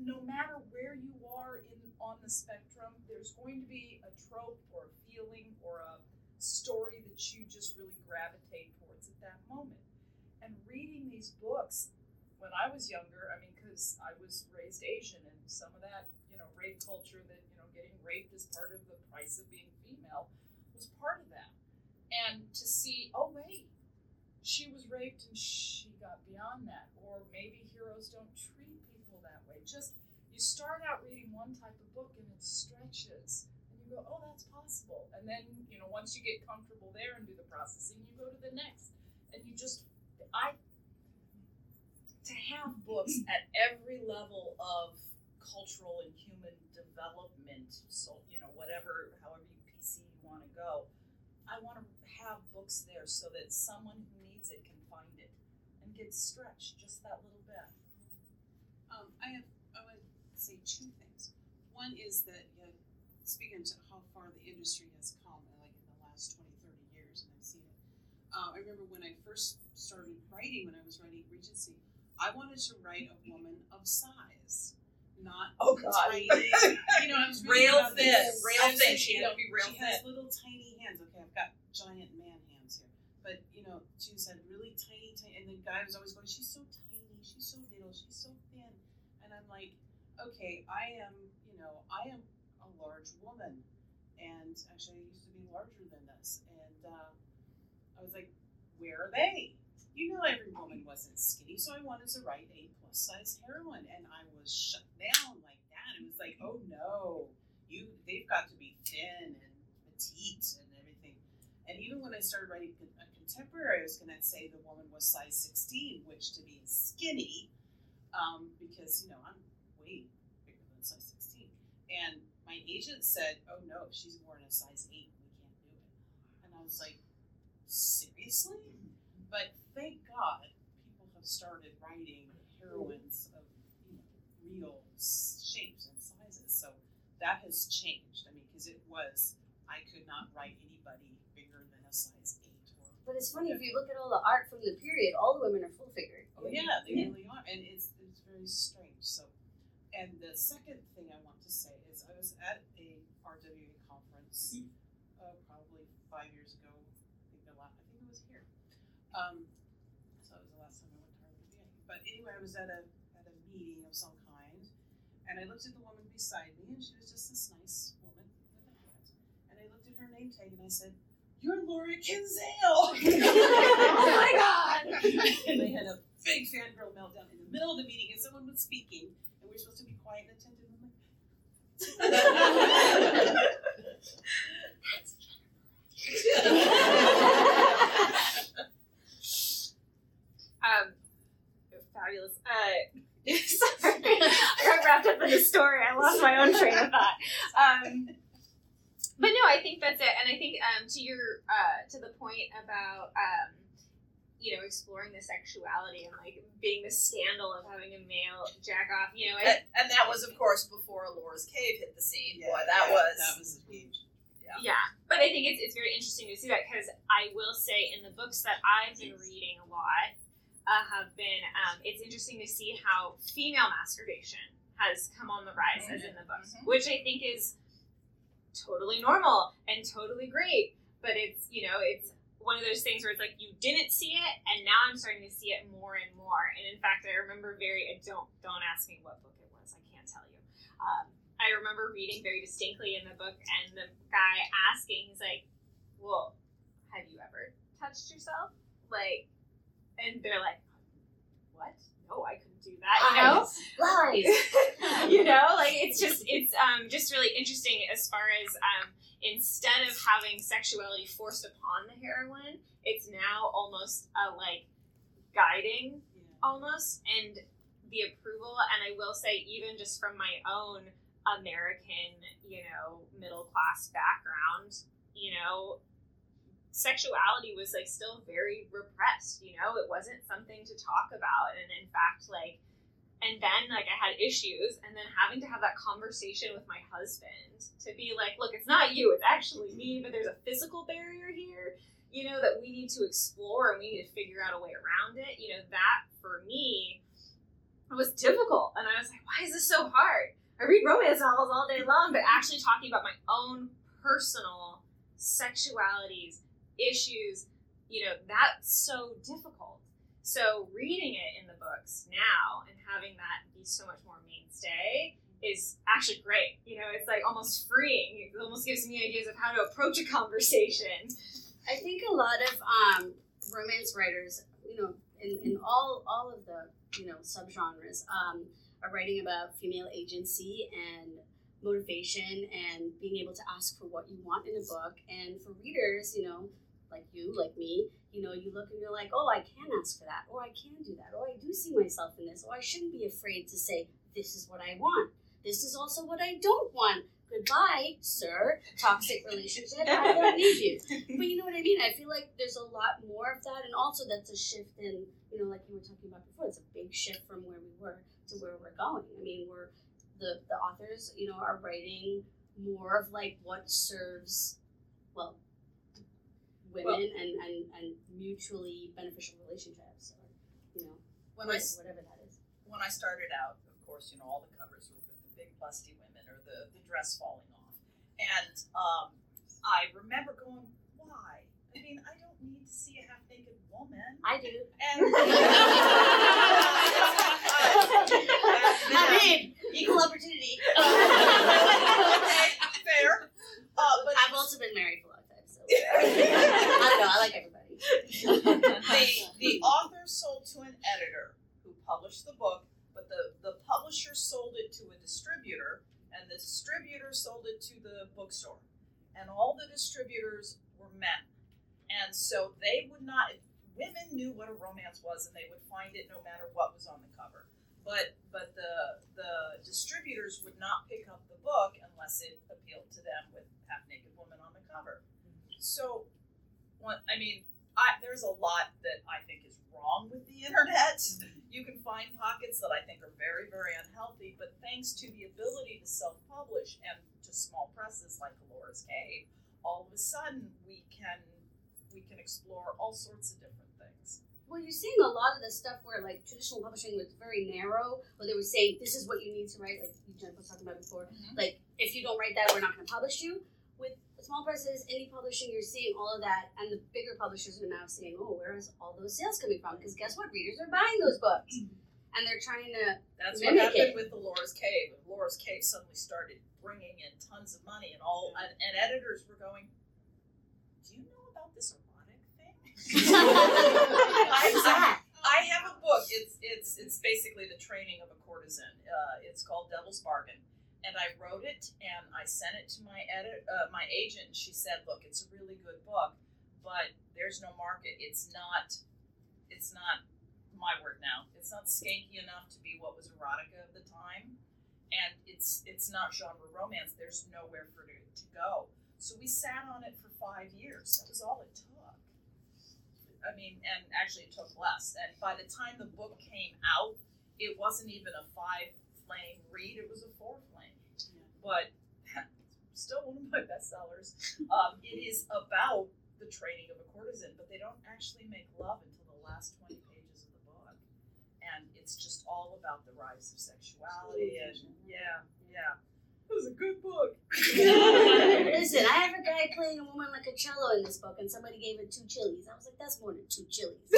no matter where you are in on the spectrum, there's going to be a trope or a feeling or a story that you just really gravitate towards at that moment. And reading these books when I was younger, I mean, because I was raised Asian, and some of that, you know, rape culture that getting raped as part of the price of being female was part of that. And to see, oh wait, she was raped and she got beyond that, or maybe heroes don't treat people that way. Just you start out reading one type of book and it stretches, and you go, oh, that's possible. And then you know, once you get comfortable there and do the processing, you go to the next, and you just, I, to have books at every level of cultural and human development, so you know, whatever, however you PC you want to go. I want to have books there so that someone who needs it can find it and get stretched just that little bit. Um, I have, I would say two things. One is that, you know, speaking to how far the industry has come, like in the last 20, 30 years, and I've seen it. Uh, I remember when I first started writing, when I was writing Regency, I wanted to write a woman of size, not Oh, God. tiny. you know, I was real thin, this. rail I was thin. She had to be rail She has thin. little tiny hands. Okay, I've got giant man hands here, but you know, she said really tiny, tiny, and the guy was always going, "She's so tiny, she's so little, she's so thin," and I'm like, "Okay, I am, you know, I am a large woman, and actually, I used to be larger than this, and uh, I was like, where are they?" You know, every woman wasn't skinny, so I wanted to write a size heroin, and I was shut down like that. It was like, oh no, you they've got to be thin and petite and everything. And even when I started writing a contemporary, I was going to say the woman was size 16, which to me is skinny, um, because you know I'm way bigger than size 16. And my agent said, "Oh no, she's more in a size 8. We can't do it." And I was like, "Seriously?" But thank God people have started writing heroines of you know, real shapes and sizes. So that has changed. I mean, because it was, I could not write anybody bigger than a size 8 or. But it's funny if you look at all the art from the period, all the women are full figured. Mm-hmm. Oh, yeah, they really are. And it's, it's very strange. So, and the second thing I want to say is I was at a RWA conference uh, probably five years ago. I think the last, I think it was here. Um, so it was the last time I went to RWA. But anyway, I was at a at a meeting of some kind, and I looked at the woman beside me, and she was just this nice woman with a hat. And I looked at her name tag, and I said, "You're Laura Kinsale." oh my god! and they had a big fangirl meltdown in the middle of the meeting, and someone was speaking, and we were supposed to be quiet and attentive. And I'm like, Um, fabulous. Uh, sorry, I got wrapped up in the story. I lost my own train of thought. Um, but no, I think that's it. And I think um, to your uh, to the point about um, you know exploring the sexuality and like being the scandal of having a male jack off. You know, I, and, and that was, of course, before Ellora's Cave hit the scene. Yeah, Boy, that yeah, was. that was huge. Yeah, but I think it's, it's very interesting to see that because I will say in the books that I've been reading a lot uh, have been, um, it's interesting to see how female masturbation has come on the rise as in the books, Mhm. which I think is totally normal and totally great. But it's, you know, it's one of those things where it's like you didn't see it and now I'm starting to see it more and more. And in fact, I remember very, I don't, don't ask me what book it was. I can't tell you. Um, I remember reading very distinctly in the book and the guy asking, he's like, well, have you ever touched yourself? Like, and they're like, what? No, I couldn't do that. You know? Lies. you know, like it's just it's um just really interesting as far as um instead of having sexuality forced upon the heroine, it's now almost a like guiding almost and the approval and I will say even just from my own American, you know, middle class background, you know, sexuality was like still very repressed, you know, it wasn't something to talk about. And in fact, like, and then like I had issues, and then having to have that conversation with my husband to be like, look, it's not you, it's actually me, but there's a physical barrier here, you know, that we need to explore and we need to figure out a way around it. You know, that for me was difficult. And I was like, why is this so hard? I read romance novels all day long, but actually talking about my own personal sexualities, issues, you know, that's so difficult. So reading it in the books now and having that be so much more mainstay is actually great. You know, it's like almost freeing. It almost gives me ideas of how to approach a conversation. I think a lot of um, romance writers, you know, in, in all all of the you know subgenres, um, are writing about female agency and motivation and being able to ask for what you want in a book. And for readers, you know, like you, like me, you know, you look and you're like, oh, I can ask for that, or I can do that, or I do see myself in this, or I shouldn't be afraid to say, this is what I want. This is also what I don't want. Goodbye, sir. Toxic relationship. I don't need you. But you know what I mean? I feel like there's a lot more of that, and also that's a shift in, you know, like you were talking about before. It's a big shift from where we were to where we're going. I mean, we're the the authors, you know, are writing more of like what serves, well, women Well- and, and and mutually beneficial relationships, or you know, When I, whatever that is. when I started out, of course, you know, all the covers were with the big busty women or the, the dress falling off. And um, I remember going, why? I mean, I don't need to see a half naked woman. I do. And I mean, equal opportunity. okay, fair. Uh, but I've also been married for a long time, so I don't know. I like everybody. the the author sold to an editor who published the book, but the the publisher sold it to a distributor, and the distributor sold it to the bookstore, and all the distributors were men, and so they would not. Women knew what a romance was, and they would find it no matter what was on the cover. But but the the distributors would not pick up the book unless it appealed to them with half naked woman on the cover. So, one, I mean, I, there's a lot that I think is wrong with the internet. You can find pockets that I think are very, very unhealthy, but thanks to the ability to self-publish and to small presses like Ellora's Cave, all of a sudden we can we can explore all sorts of different things. Well, you're seeing a lot of the stuff where like traditional publishing was very narrow, where they were saying this is what you need to write, like you Jennifer was talking about before. Mhm. Like if you don't write that, we're not going to publish you. With small presses, indie publishing, you're seeing all of that, and the bigger publishers are now saying, oh, where is all those sales coming from? Because guess what, readers are buying those books, and they're trying to. That's what happened it. with the Ellora's Cave. Ellora's Cave suddenly started bringing in tons of money, and all and, and editors were going, "Do you know about this erotic thing?" What is? I have a book. It's it's it's basically the training of a courtesan. Uh, it's called Devil's Bargain, and I wrote it and I sent it to my edit uh, my agent. She said, "Look, it's a really good book, but there's no market. It's not it's not my word now. It's not skanky enough to be what was erotica of the time, and it's it's not genre romance. There's nowhere for it to go. So we sat on it for five years. That was all it took. I mean, and actually it took less. And by the time the book came out, it wasn't even a five flame read; it was a four. But still one of my bestsellers. Um, it is about the training of a courtesan, but they don't actually make love until the last twenty pages of the book, and it's just all about the rise of sexuality and yeah, yeah. It was a good book. Listen, I have a guy playing a woman like a cello in this book, and somebody gave it two chilies. I was like, that's more than two chilies.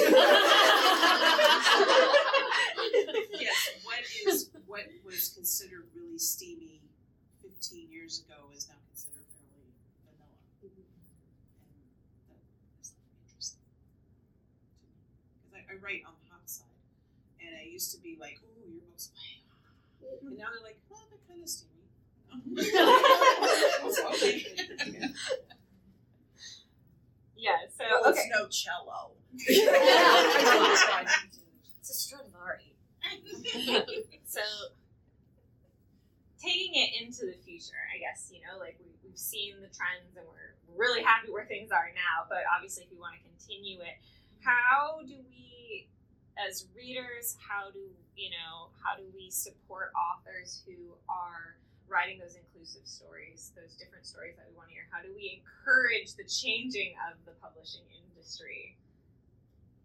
yes, what is what was considered really steamy 15 years ago is now considered fairly vanilla. And that is interesting to me. Because I, I write on the hot side. And I used to be like, oh, your book's way hot. And now they're like, well, they're kind of steamy. So, okay. Yeah. So Well, okay. it's no cello. It's a Stradivari. So taking it into the future, I guess, you know, like we, we've seen the trends and we're really happy where things are now, but obviously if we want to continue it, how do we, as readers, how do, you know, how do we support authors who are writing those inclusive stories, those different stories that we want to hear? How do we encourage the changing of the publishing industry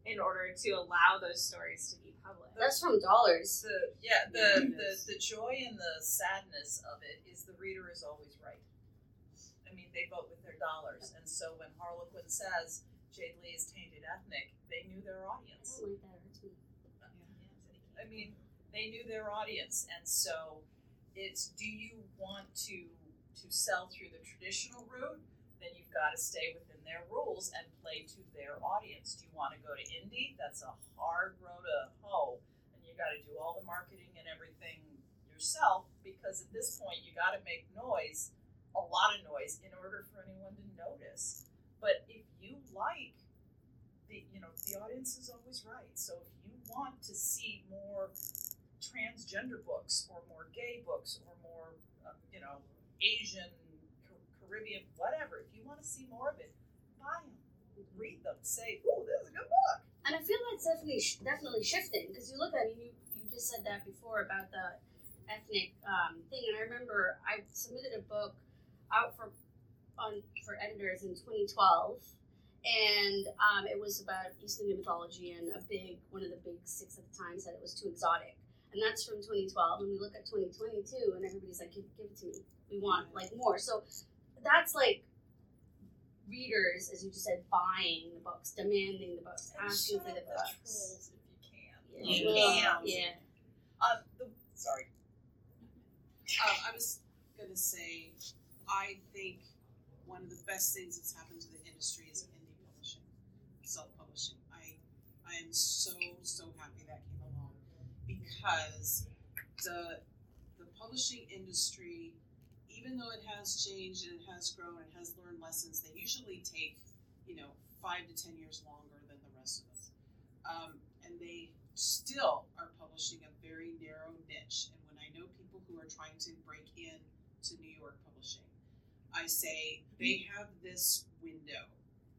in order to allow those stories to be published? That's from dollars. The yeah, Yeah, the, it the the joy and the sadness of it is the reader is always right. I mean, they vote with their dollars, and so when Harlequin says Jade Lee is tainted ethnic, they knew their I audience. Oh, don't like that. It hurts me. I mean, they knew their audience, and so it's do you want to to sell through the traditional route? Then you've got to stay within their rules and play to their audience. Do you want to go to indie? That's a hard road to hoe, and you got to do all the marketing and everything yourself because at this point you got to make noise, a lot of noise, in order for anyone to notice. But if you like the you know the audience is always right. So if you want to see more transgender books or more gay books or more uh, you know Asian, Caribbean, whatever, if you want to see more of it, buy them, read them, say, "Ooh, this is a good book." And I feel that's definitely sh- definitely shifting because you look at it, you you just said that before about the ethnic um, thing, and I remember I submitted a book out for on for editors in 2012, and um, it was about East Indian mythology, and a big one of the big six at the time said it was too exotic, and that's from 2012. And we look at 2022, and everybody's like, give, give it to me, we want like more. So that's like readers, as you just said, buying the books, demanding the books, And asking shut for the up the books. trolls if you can. Yeah. You can. Yeah. Uh, the, sorry. Um, I was gonna say, I think one of the best things that's happened to the industry is indie publishing, self-publishing. I, I am so so happy that came along because the the publishing industry, even though it has changed and it has grown and has learned lessons, they usually take you know five to ten years longer than the rest of us, um, and they still are publishing a very narrow niche. And when I know people who are trying to break in to New York publishing, I say they have this window.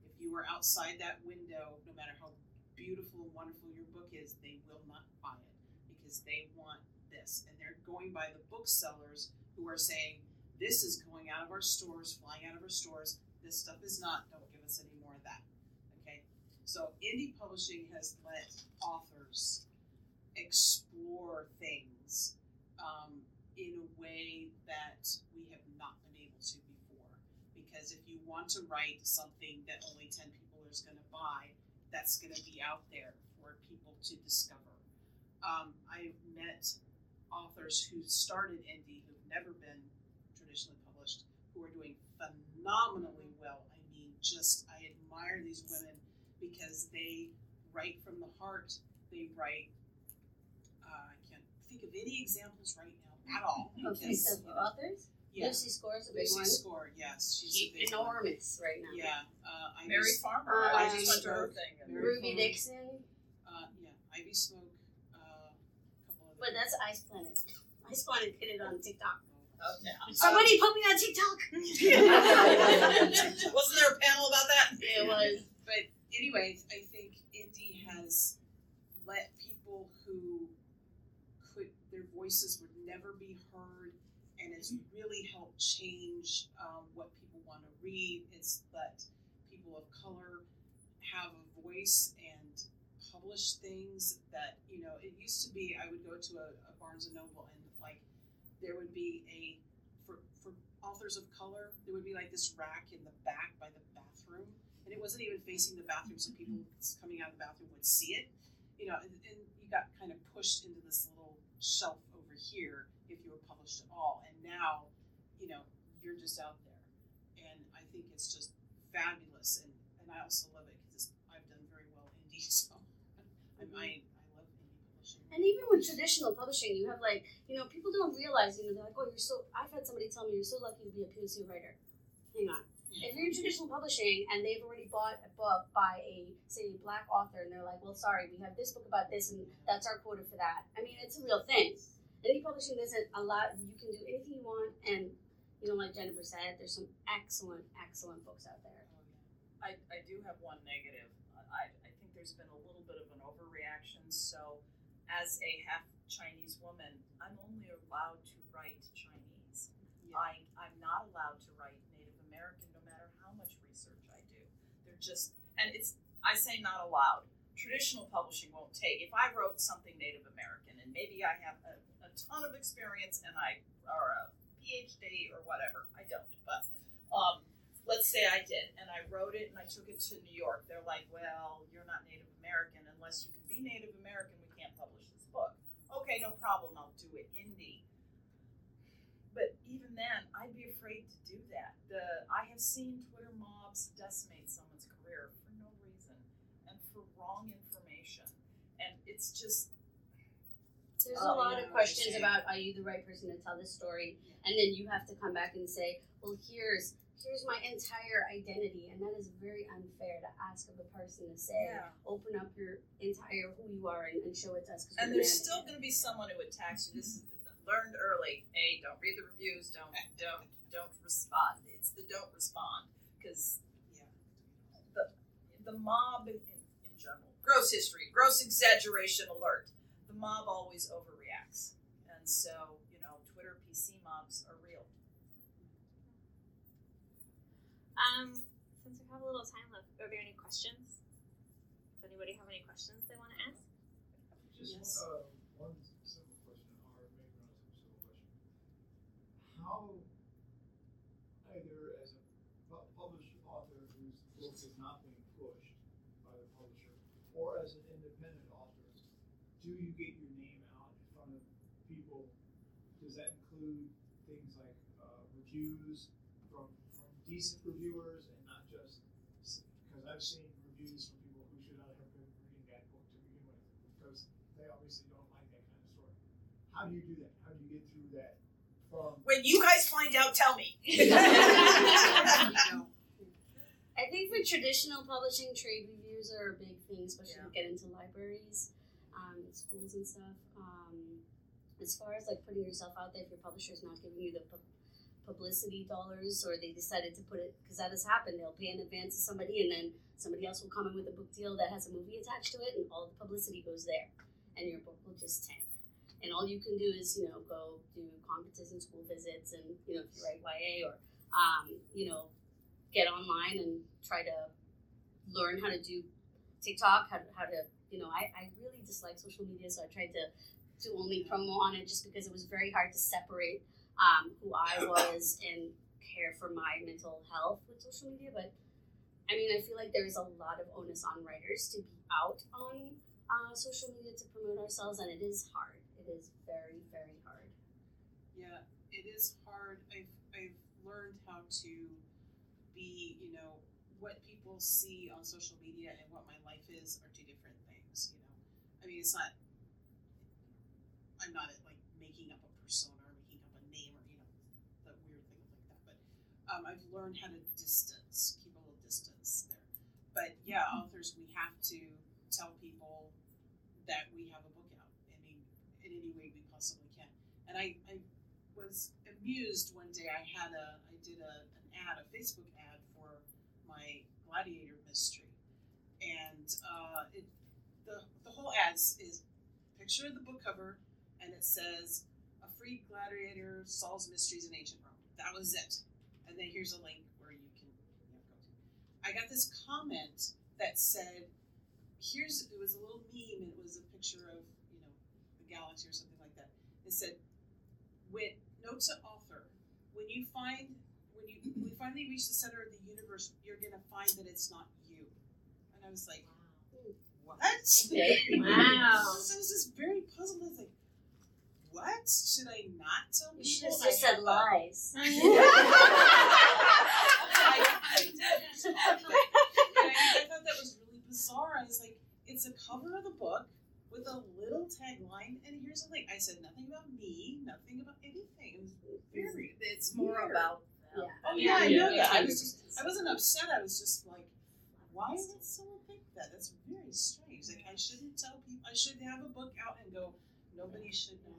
If you are outside that window, no matter how beautiful and wonderful your book is, they will not buy it because they want this. And they're going by the booksellers who are saying, this is going out of our stores, flying out of our stores. This stuff is not. Don't give us any more of that. Okay? So indie publishing has let authors explore things um, in a way that we have not been able to before. Because if you want to write something that only 10 people is going to buy, that's going to be out there for people to discover. Um, I've met authors who started indie who've never been traditionally published who are doing phenomenally well. I mean, just I admire these women because they write from the heart. They write. Uh, I can't think of any examples right now at all. Okay, so because, for authors, yeah, Lucy Score's a big Lucy one. Score, yes, she's a big one. enormous right now. Yeah, uh, I Mary used- Farmer. Um, I just went to her thing. Ruby Farmer. Dixon, uh, yeah, Ivy Smoak, uh, a couple other. but that's Ice Planet. Ice Planet did it on TikTok. Oh, yeah. Somebody put me on TikTok. Wasn't there a panel about that? it was. But anyways, I think indie has let people who could their voices would never be heard, and it's really helped change um, what people want to read. It's let people of color have a voice and publish things that you know. It used to be I would go to a, a Barnes and Noble and like there would be a for for authors of color. There would be like this rack in the back by the bathroom, and it wasn't even facing the bathroom, so people mm-hmm. coming out of the bathroom would see it. You know, and, and you got kind of pushed into this little shelf over here if you were published at all. And now, you know, you're just out there, and I think it's just fabulous. And and I also love it because I've done very well indie, so I, I I love indie publishing. And even with traditional publishing, you have like, you know, people don't realize, you know, they're like, oh, you're so, I've had somebody tell me you're so lucky to be a POC writer. Hang on. If you're in traditional publishing and they've already bought a book by a, say, black author, and they're like, well, sorry, we have this book about this, and that's our quota for that. I mean, it's a real thing. Indie publishing doesn't allow, you can do anything you want, and, you know, like Jennifer said, there's some excellent, excellent books out there. I, I do have one negative. I, I think there's been a little bit of an overreaction. So, as a half Chinese woman, I'm only allowed to write Chinese. I, I'm not allowed to write Native American no matter how much research I do. They're just, and it's, I say not allowed. Traditional publishing won't take. If I wrote something Native American and maybe I have a, a ton of experience and I, or a PhD or whatever, I don't, but um, let's say I did and I wrote it and I took it to New York. They're like, well, you're not Native American. Unless you can be Native American, we can't publish this book. Okay, no problem. I'll do it indie. But even then, I'd be afraid to do that. The I have seen Twitter mobs decimate someone's career for no reason and for wrong information. And it's just There's Oh, a lot yeah, of questions about are you the right person to tell this story, and then you have to come back and say, well, here's here's my entire identity, and that is very unfair to ask of a person to say, Yeah. open up your entire who you are and, and show it to us. And there's still going to be someone who attacks you. This is learned early. Hey, don't read the reviews. Don't don't don't respond. It's the don't respond because Yeah. the the mob in, in general. Gross history. Gross exaggeration alert. The mob always overreacts, and so you know Twitter PC mobs are real. Um, since we have a little time left, are there any questions? Does anybody have any questions they want to ask? Just Yes. uh, one simple question, or maybe not a simple question. How, either as a pu- published author whose book is not being pushed by the publisher, or as an independent author, do you get your name out in front of people? Does that include things like uh, reviews from, from decent reviewers and not just because I've seen reviews from people who should not have been reading that book to begin with because they obviously don't like that kind of story. How do you do that? How do you get through that from When you guys find out, tell me. I think for traditional publishing, trade reviews are a big thing, especially Yeah. to get into libraries, um, schools and stuff. Um, as far as like putting yourself out there, if your publisher's not giving you the pu- publicity dollars, or they decided to put it because that has happened, they'll pay in advance to somebody, and then somebody else will come in with a book deal that has a movie attached to it, and all the publicity goes there, and your book will just tank. And all you can do is, you know, go do conferences and school visits, and you know, if you write YA or, um, you know, get online and try to learn how to do TikTok, how to, how to you know, I, I really dislike social media, so I tried to do only promo on it just because it was very hard to separate um, who I was and care for my mental health with social media. But I mean, I feel like there's a lot of onus on writers to be out on uh, social media to promote ourselves, and it is hard. It is very, very hard. Yeah, it is hard. I've I've learned how to be, you know, what people see on social media and what my life is are two different things. You know, I mean, it's not. I'm not like making up a persona or making up a name or you know, the weird things like that. But um, I've learned how to distance, keep a little distance there. But yeah, authors, we have to tell people that we have a book out. I mean, in any way we possibly can. And I, I was amused one day. I had a, I did a, an ad, a Facebook ad for my Gladiator mystery, and uh, it, the the whole ad is picture of the book cover, and it says a free Gladiator solves mysteries in ancient Rome. That was it. And then here's a link where you can you know, go to. I got this comment that said, "Here's it was a little meme. and It was a picture of you know the galaxy or something like that. It said, "With note to author, when you find when you when we finally reach the center of the universe, you're gonna find that it's not you. And I was like, what? Wow. So I was just very puzzled. I was like, what? Should I not tell You people? should have just said lies. I, I did. But I, I thought that was really bizarre. I was like, it's a cover of the book with a little tagline, and here's the thing. I said nothing about me, nothing about anything. It was very. It's more Weird. about them. Oh yeah, I Yeah. know that. I was just, I wasn't upset. I was just like, why would someone think that? That's very strange. Like I shouldn't tell people. I should have a book out and go. Nobody should know.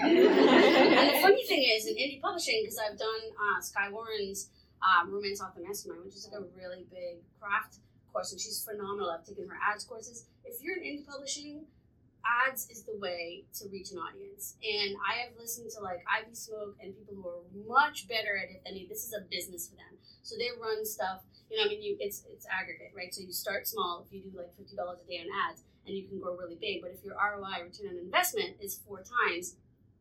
and the funny thing is, in indie publishing, because I've done uh, Skye Warren's um, Romance Author Mastermind, which is like a really big craft course, and she's phenomenal. I've taken her ads courses. If you're in indie publishing, ads is the way to reach an audience. And I have listened to like Ivy Smoak and people who are much better at it than me. This is a business for them. So they run stuff. You know, I mean, you it's it's aggregate, right? So you start small. If you do like fifty dollars a day on ads, and you can grow really big. But if your ROI return on investment is four times,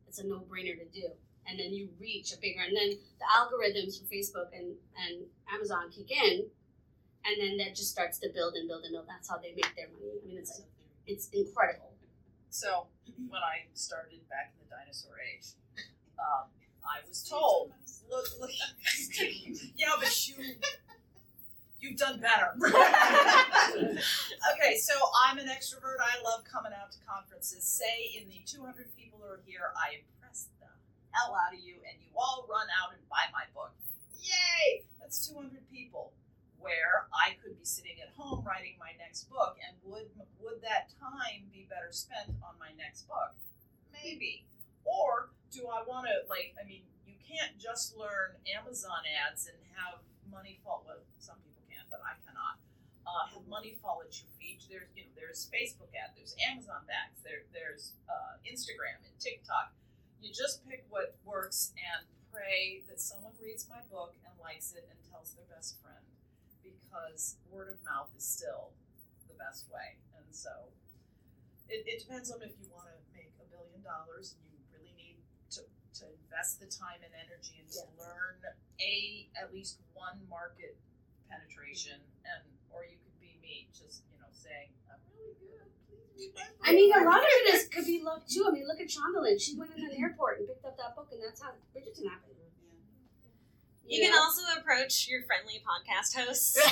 it's a no brainer to do. And then you reach a bigger, and then the algorithms for Facebook and and Amazon kick in, and then that just starts to build and build and build. That's how they make their money. I mean, it's like it's incredible. So when I started back in the dinosaur age, um, I was told, look, look, yeah, but you, you've done better. okay, so I'm an extrovert. I love coming out to conferences. Say in the 200 people who are here, I impress the hell out of you, and you all run out and buy my book. Yay! That's 200 people. Where I could be sitting at home writing my next book, and would would that time be better spent on my next book? Maybe. Or do I want to like? I mean, you can't just learn Amazon ads and have money fall. Well, some people but I cannot. Uh, have money fall at your feet. There's you know there's Facebook ads, there's Amazon bags, there there's uh, Instagram and TikTok. You just pick what works and pray that someone reads my book and likes it and tells their best friend because word of mouth is still the best way. And so it, it depends on if you want to make a billion dollars and you really need to, to invest the time and energy and to learn a at least one market penetration and or you could be me just you know saying I'm really good please read I mean, a lot of it is could be luck too. I mean, look at Shondaland. She went in an airport and picked up that book, and that's how Bridgerton happened. You can know? also approach your friendly podcast hosts.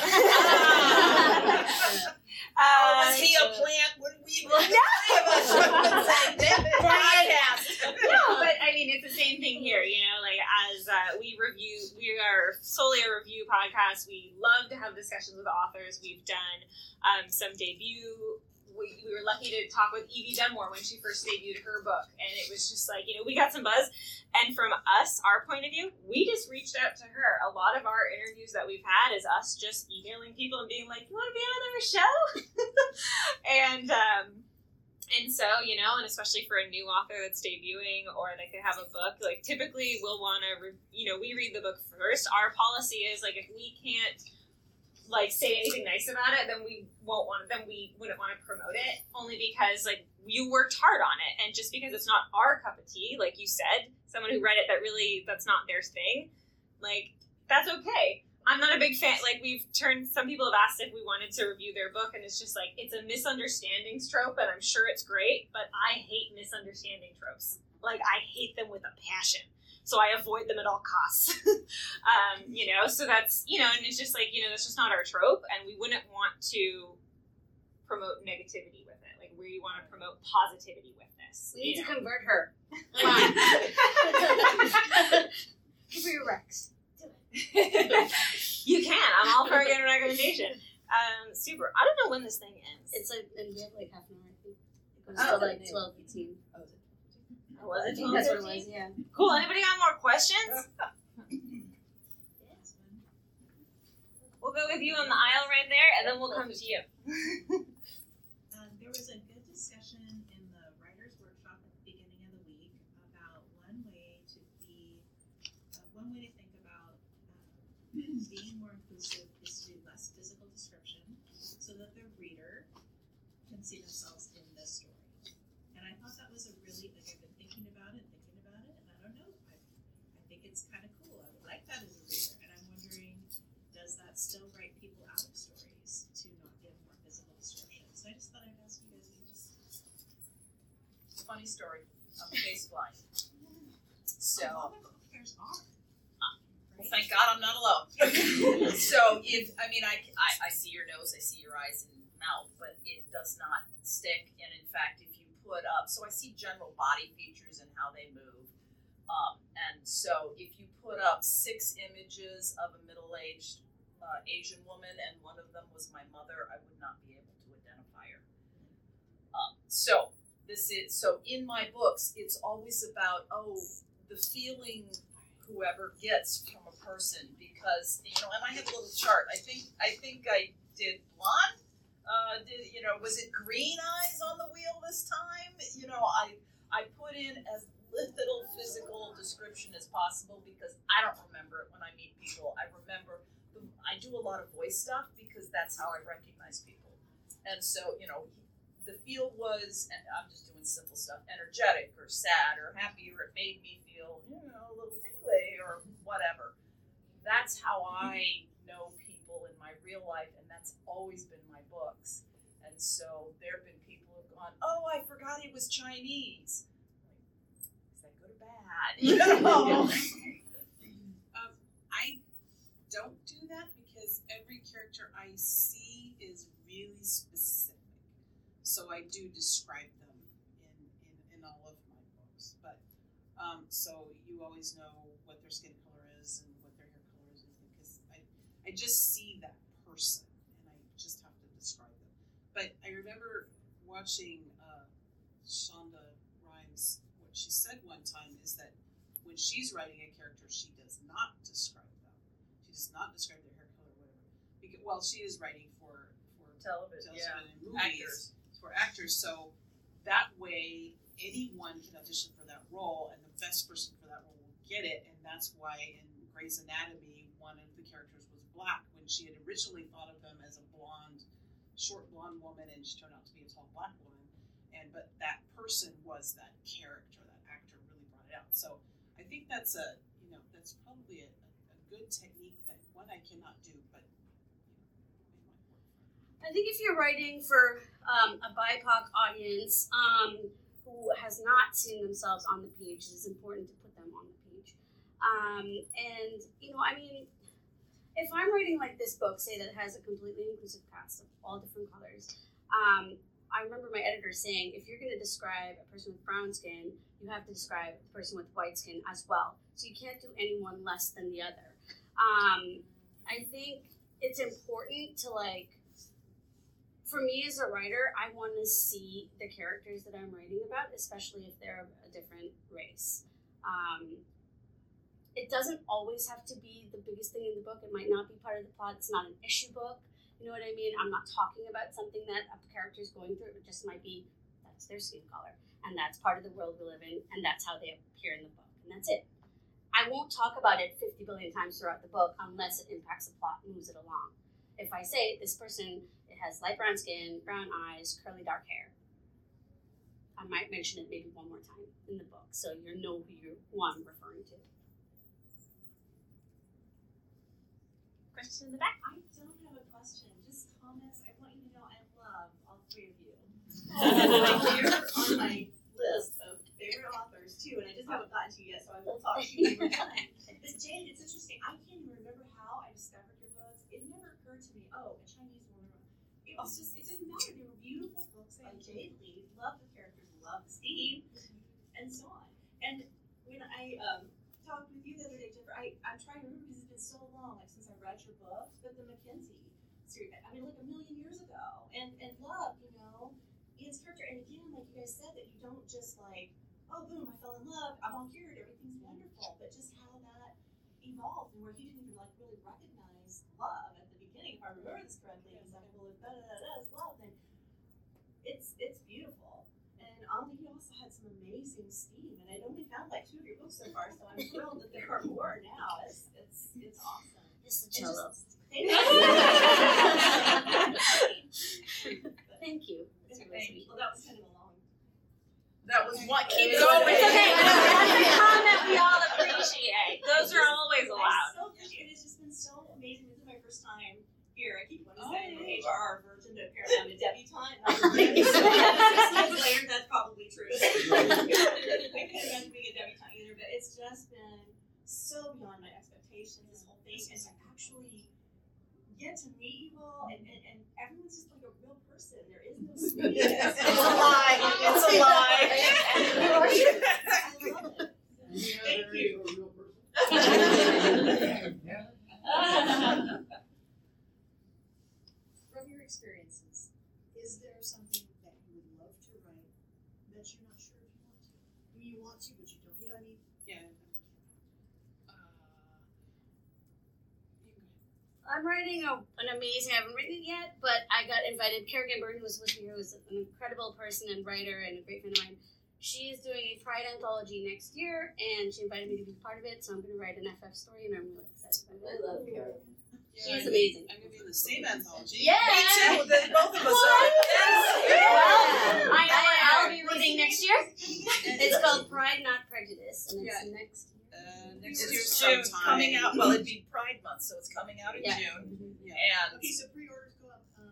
Oh, Uh, was he a plant? Would we look three of us would have been saying, damn it, podcast. no, but I mean, it's the same thing here. You know, like as uh, we review, we are solely a review podcast. We love to have discussions with authors. We've done um, some debut. We, we were lucky to talk with Evie Dunmore when she first debuted her book, and it was just like you know we got some buzz. And from us, our point of view, we just reached out to her. A lot of our interviews that we've had is us just emailing people and being like, "You want to be on our show?" and um, and so, you know, and especially for a new author that's debuting or like they have a book, like typically we'll want to, re- you know, we read the book first. Our policy is like if we can't like say anything nice about it, then we won't want then we wouldn't want to promote it only because like you worked hard on it and just because it's not our cup of tea, like you said, someone who read it that really that's not their thing, like that's okay. I'm not a big fan. Like we've turned, some people have asked if we wanted to review their book, and it's just like it's a misunderstanding trope, and I'm sure it's great, but I hate misunderstanding tropes. Like I hate them with a passion, so I avoid them at all costs. um, you know, so that's you know, and it's just like you know, that's just not our trope, and we wouldn't want to promote negativity with it. Like we want to promote positivity with this. We need you to convert her. Come on. Give her your Rex. you can. I'm all for a good recommendation. Um, super. I don't know when this thing ends. It's like, and we have like half an hour. I think. It goes Oh, till like okay. 12, 18. Oh, is it? I think that's what it was, yeah. Cool. Anybody got more questions? We'll go with you on the aisle right there, and then we'll come to you. Um, there was a good discussion in the writers' workshop at the beginning of the week about one way to be, uh, one way to think about um, being more inclusive is to do less physical description, so that the reader can see themselves in the story. And I thought that was a really like I've been thinking about it, thinking about it, and I don't know, I, I think it's kind of cool still write people out of stories to not give more physical description. So I just thought I'd ask you guys if you just Funny story. I'm face blind. So lot of authors are. Well, thank God I'm not alone. so if I mean I, I I see your nose, I see your eyes and mouth, but it does not stick. And in fact, if you put up, so I see general body features and how they move. Um, and so if you put up six images of a middle-aged uh, Asian woman, and one of them was my mother, I would not be able to identify her. Um, so this is so in my books, it's always about oh the feeling whoever gets from a person because you know and I have a little chart. I think I think I did blonde. Uh, did you know was it green eyes on the wheel this time? You know I I put in as little physical description as possible because I don't remember it when I meet people. I remember the, I do a lot of voice stuff because that's how I recognize people. And so you know the feel was and I'm just doing simple stuff energetic or sad or happy or it made me feel you know a little tingly or whatever. That's how I know people in my real life and that's always been my books. And so there have been people who've gone oh I forgot it was Chinese. Is that good or bad? You know? Um, I don't do that because every character I see is really specific. So I do describe them in, in, in all of my books. But um, so you always know what their skin color is and what their hair color is because I, I just see that person and I just have to describe them. But I remember watching uh, Shonda Rhimes. What she said one time is that when she's writing a character, she does not describe them. She does not describe their hair color, whatever. Because well, she is writing for for television yeah television and movies actors for actors. So that way, anyone can audition for that role, and the best person for that role will get it. And that's why in Grey's Anatomy, one of the characters was black when she had originally thought of them as a blonde, short blonde woman, and she turned out to be a tall black woman. And but that person was that character, that actor really brought it out. So I think that's a you know that's probably a, a, good technique that one I cannot do, but you know, it might work. I think if you're writing for um, a BIPOC audience um, who has not seen themselves on the page, it is important to put them on the page. Um, and, you know, I mean, if I'm writing like this book, say that has a completely inclusive cast of all different colors, um, I remember my editor saying if you're going to describe a person with brown skin, you have to describe the person with white skin as well. So you can't do anyone less than the other. Um, I think it's important to like for me as a writer, I want to see the characters that I'm writing about, especially if they're of a different race. Um, it doesn't always have to be the biggest thing in the book. It might not be part of the plot. It's not an issue book. You know what I mean? I'm not talking about something that a character is going through. It just might be that's their skin color, and that's part of the world we live in, and that's how they appear in the book, and that's it. I won't talk about it 50 billion times throughout the book unless it impacts the plot, and moves it along. If I say this person has light brown skin, brown eyes, curly dark hair. I might mention it maybe one more time in the book, so you know who you who I'm referring to. Question in the back. I don't have a question, just comments. I want you to know I love all three of you. You're on my list of favorite authors too, and I just haven't gotten to you yet, so I will talk to you when we're done. But Jane, it's interesting. I can't even remember how I discovered your books. It never occurred to me. Oh, a Chinese woman. It was just. It didn't matter. They were beautiful books by Jade Lee. Love the characters. Love the steam, and so on. And when I um, talked with you the other day, Jennifer, I, I'm trying to remember because it's been so long, like since I read your book, but the Mackenzie series, I mean, like a million years ago, and and love, you know, Ian's character, and again, like you guys said, that you don't just like, oh, boom, I fell in love, I'm all cured, everything's wonderful, but just how that evolved, and where he didn't even like really recognize love at the beginning, if I remember this correctly, he's like, well, if da da da da is love, then it's it's beautiful. And um, you also had some amazing steam, and I'd only found like two of your books so far, so I'm thrilled that there are more now. It's it's it's awesome. It's the And cello. Thank Thank you. That's really you. Well, that was kind of a long. that was what keep It's going okay. That's a comment we all appreciate. Those are always I allowed. so it. It's just been so amazing. This is my first time here. I keep wanting to say oh. HR version, but apparently I'm a debutante. Six later, that's probably true. I can't imagine being a debutante either, but it's just been so beyond my expectations, this whole thing, and to actually get to meet you all, and, and, and everyone's just like a real person. There is no sweetness. it's a lie. It's a lie. Thank you. yeah. I'm writing a, an amazing. I haven't written it yet, but I got invited. Kerrigan Byrne, who was with me, who is an incredible person and writer and a great friend of mine. She is doing a Pride anthology next year, and she invited me to be part of it. So I'm going to write an FF story, and I'm really excited. about it. I love Carrie. She's amazing. I'm gonna be in the same anthology. Yeah. Me too. Then both of us are. Well, Yes. I know I'll be reading next year. It's called Pride Not Prejudice, and it's next year. Uh, next It's year June sometime. coming out. Well, it'd be Pride Month, so it's coming out in Yeah. June. Yeah. And Okay, so pre-orders go up. Uh,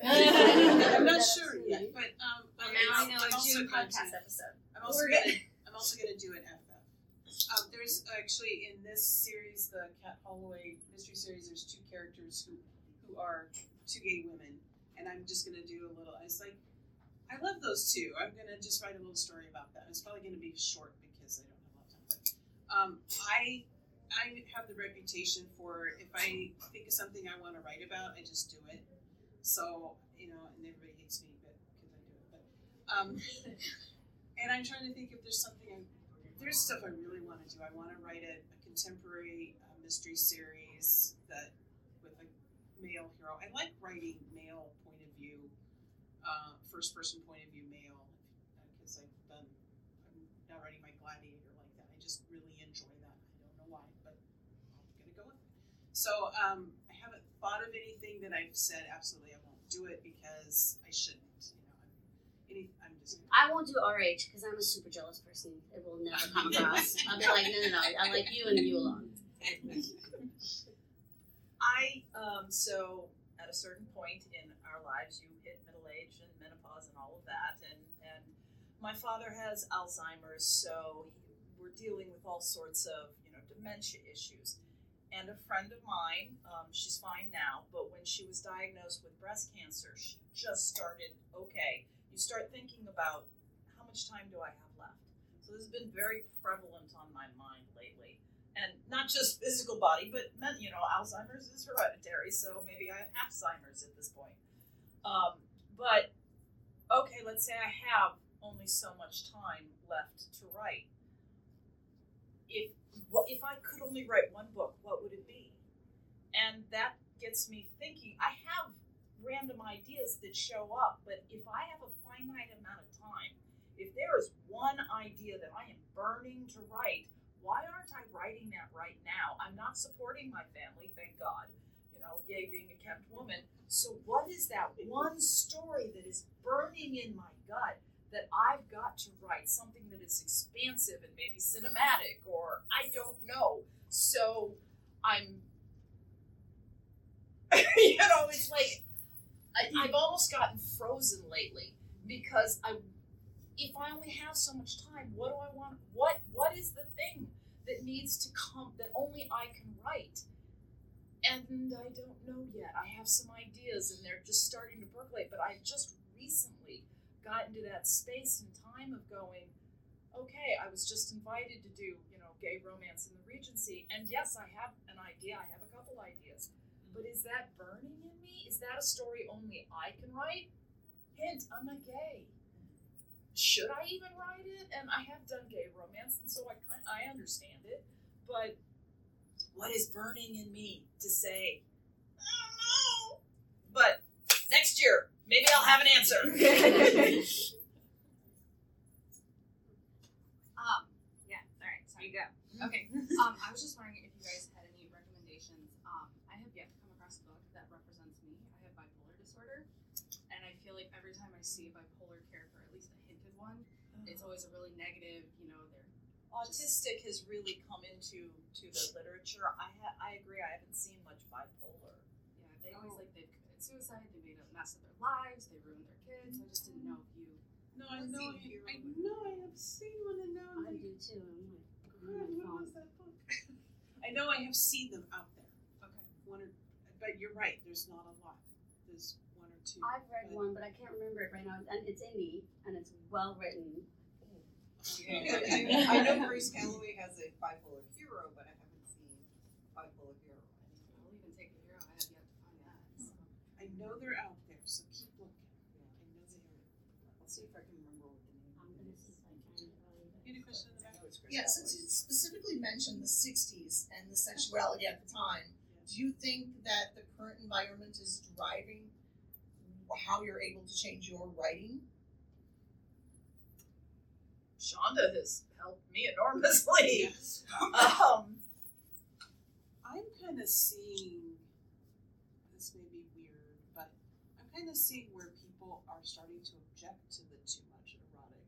I'm not sure really yet, but um, Well, I'm, now I I'm know a also June going podcast to. episode. I'm also We're gonna. I'm also gonna do an FF. Um, there's actually in this series, the Kat Holloway mystery series. There's two characters who who are two gay women, and I'm just gonna do a little. I was like, I love those two. I'm gonna just write a little story about them. It's probably gonna be short because I don't have a lot of time. But um, I I have the reputation for if I think of something I want to write about, I just do it. So you know, and everybody hates me, but because I do it. But um, and I'm trying to think if there's something. I, there's stuff I really want to do. I want to write a, a contemporary uh, mystery series that with a male hero. I like writing male point of view, uh, first person point of view male, because I've done. I'm not writing my Gladiator like that. I just really enjoy that. I don't know why, but I'm gonna go with it. So um, I haven't thought of anything that I've said absolutely I won't do it because I shouldn't. You know, I'm, any, I'm just. I won't do RH because I'm a super jealous person. It will never come across. I'll be like, no, no, no. I like you and you alone. I um so at a certain point in our lives you hit middle age and menopause and all of that and and my father has Alzheimer's so he, we're dealing with all sorts of you know dementia issues and a friend of mine um, she's fine now but when she was diagnosed with breast cancer she just started okay you start thinking about how much time do I have left so this has been very prevalent on my mind lately and not just physical body, but men, you know, Alzheimer's is hereditary, so maybe I have Alzheimer's at this point. Um, but okay, let's say I have only so much time left to write. If if I could only write one book, what would it be? And that gets me thinking. I have random ideas that show up, but if I have a finite amount of time, if there is one idea that I am burning to write, why aren't I writing that right now? I'm not supporting my family, thank God. You know, yay, being a kept woman. So, what is that one story that is burning in my gut that I've got to write? Something that is expansive and maybe cinematic, or I don't know. So, I'm, you know, it's like I, I've almost gotten frozen lately because I if I only have so much time, what do I want? What what is the thing that needs to come that only I can write? And I don't know yet. I have some ideas and they're just starting to percolate, but I just recently got into that space and time of going, okay, I was just invited to do, you know, gay romance in the Regency, and yes, I have an idea. I have a couple ideas. Mm-hmm. But is that burning in me? Is that a story only I can write? Hint, I'm not gay should I even write it? And I have done gay romance, and so I kind I understand it. But what is burning in me to say? I don't know. But next year, maybe I'll have an answer. Um, yeah, alright, so you go. Okay. Um, I was just wondering if you guys had any recommendations. Um, I have yet to come across a book that represents me. I have bipolar disorder, and I feel like every time I see a bipolar character, at least a hinted one, it's always a really negative, you know, they're Autistic has really come into to the literature. I ha- I agree. I haven't seen much bipolar. yeah, they always like they've committed suicide, they made a mess of their lives, they ruined their kids. I just didn't know if you No, I Let's know. see. I know. I have seen one, and now I'm I like, do too. I'm like, God, what was that book? I know I have seen them out there. Okay. One or, but you're right. There's not a lot. There's one or two. I've read but- one, but I can't remember it right now. And it's indie, and it's well written. I know Grace Callaway has a bipolar hero, but I haven't seen bipolar hero. I'll even take a hero. I have yet to find that. I know they're out there, so keep looking. I know they are. I'll see if I can remember what the name I'm gonna see if I can. You had a question in the back? Yeah, since you specifically mentioned the '60s and the sexuality at the time, do you think that the current environment is driving how you're able to change your writing? Shonda has helped me enormously. Um, I'm kind of seeing. This may be weird, but I'm kind of seeing where people are starting to object to the too much erotic.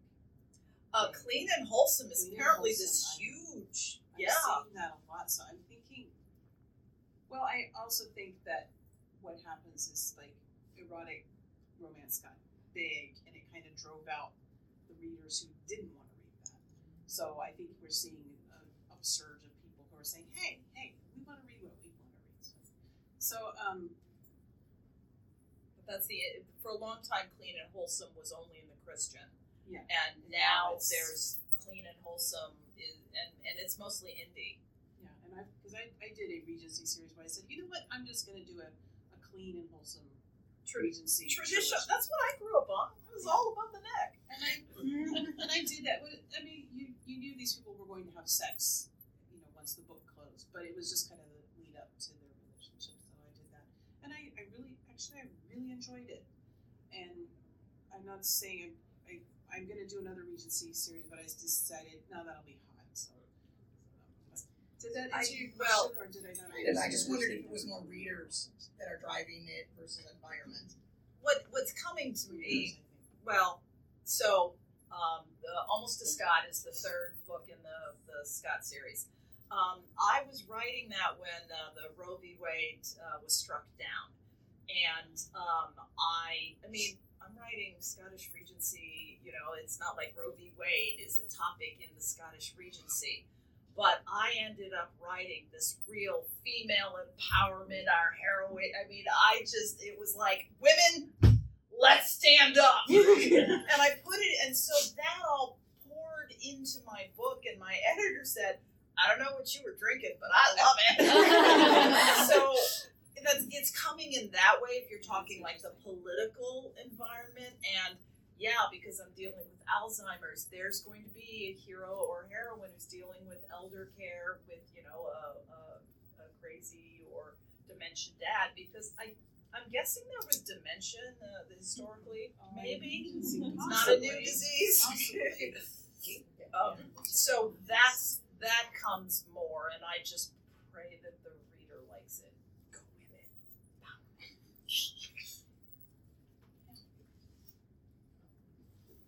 uh, clean and wholesome is Clean and apparently wholesome, this huge. I'm yeah. seeing that a lot, so I'm thinking. Well, I also think that what happens is like erotic romance got big, and it kind of drove out the readers who didn't want to read that. So I think we're seeing an upsurge of people who are saying, "Hey, hey, we want to read what we want to read." So, um, But that's the for a long time. Clean and wholesome was only in the Christian. Yeah. And now now there's clean and wholesome is and and it's mostly indie. Yeah, and I because I, I did a Regency series where I said, you know what, I'm just gonna do a, a clean and wholesome Regency Tradition. trilogy." That's what I grew up on. It was all about the neck. And I and I did that. I mean, you you knew these people were going to have sex, you know, once the book closed, but it was just kind of the lead up to their relationship. So I did that, and I, I really actually I really enjoyed it. And I'm not saying I, I I'm gonna do another Regency series, but I just decided no, that'll be hot. So. Did that answer I- your well, question, or did I not? And I just wondered if it was more readers that are driving it versus environment. What what's coming to me? Well, so um, the Almost a Scott is the third book in the the Scott series. Um, I was writing that when uh, the Roe v. Wade uh, was struck down, and um, I I mean I'm writing Scottish Regency. You know, it's not like Roe v. Wade is a topic in the Scottish Regency. But I ended up writing this real female empowerment, our heroine. I mean, I just, it was like, women, let's stand up. and I put it, and so that all poured into my book, and my editor said, I don't know what you were drinking, but I love it. so that's it's coming in that way if you're talking like the political environment and yeah, because I'm dealing with Alzheimer's, there's going to be a hero or heroine who's dealing with elder care with, you know, a, a, a crazy or dementia dad because I I'm guessing there was dementia the historically, maybe. It's not a new disease. Um, so that's that comes more, and I just pray that the reader likes it. Go with it.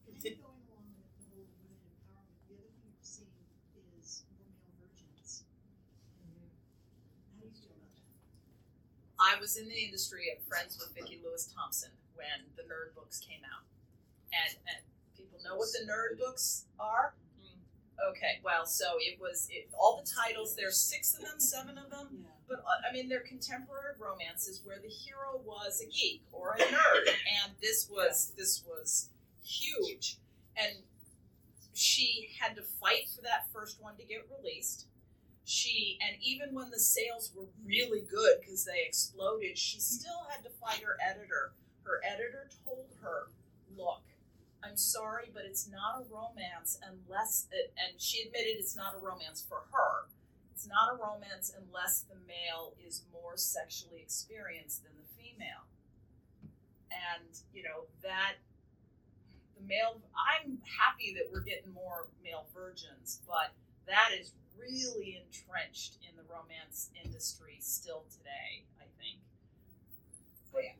And then going along with the whole women empowerment, the other thing we're seeing is more male virgins. How do you feel about that? I was in the industry and friends with Vicki Lewis Thompson when the nerd books came out, and and people know what the nerd books are. Okay, well, so it was it, all the titles. There's six of them, seven of them. Yeah. But uh, I mean, they're contemporary romances where the hero was a geek or a nerd, and this was this was huge. And she had to fight for that first one to get released. She and even when the sales were really good because they exploded, she still had to fight her editor. Her editor told her, "Look, I'm sorry, but it's not a romance unless it, and she admitted it's not a romance for her. It's not a romance unless the male is more sexually experienced than the female. And, you know, that the male I'm happy that we're getting more male virgins, but that is really entrenched in the romance industry still today, I think.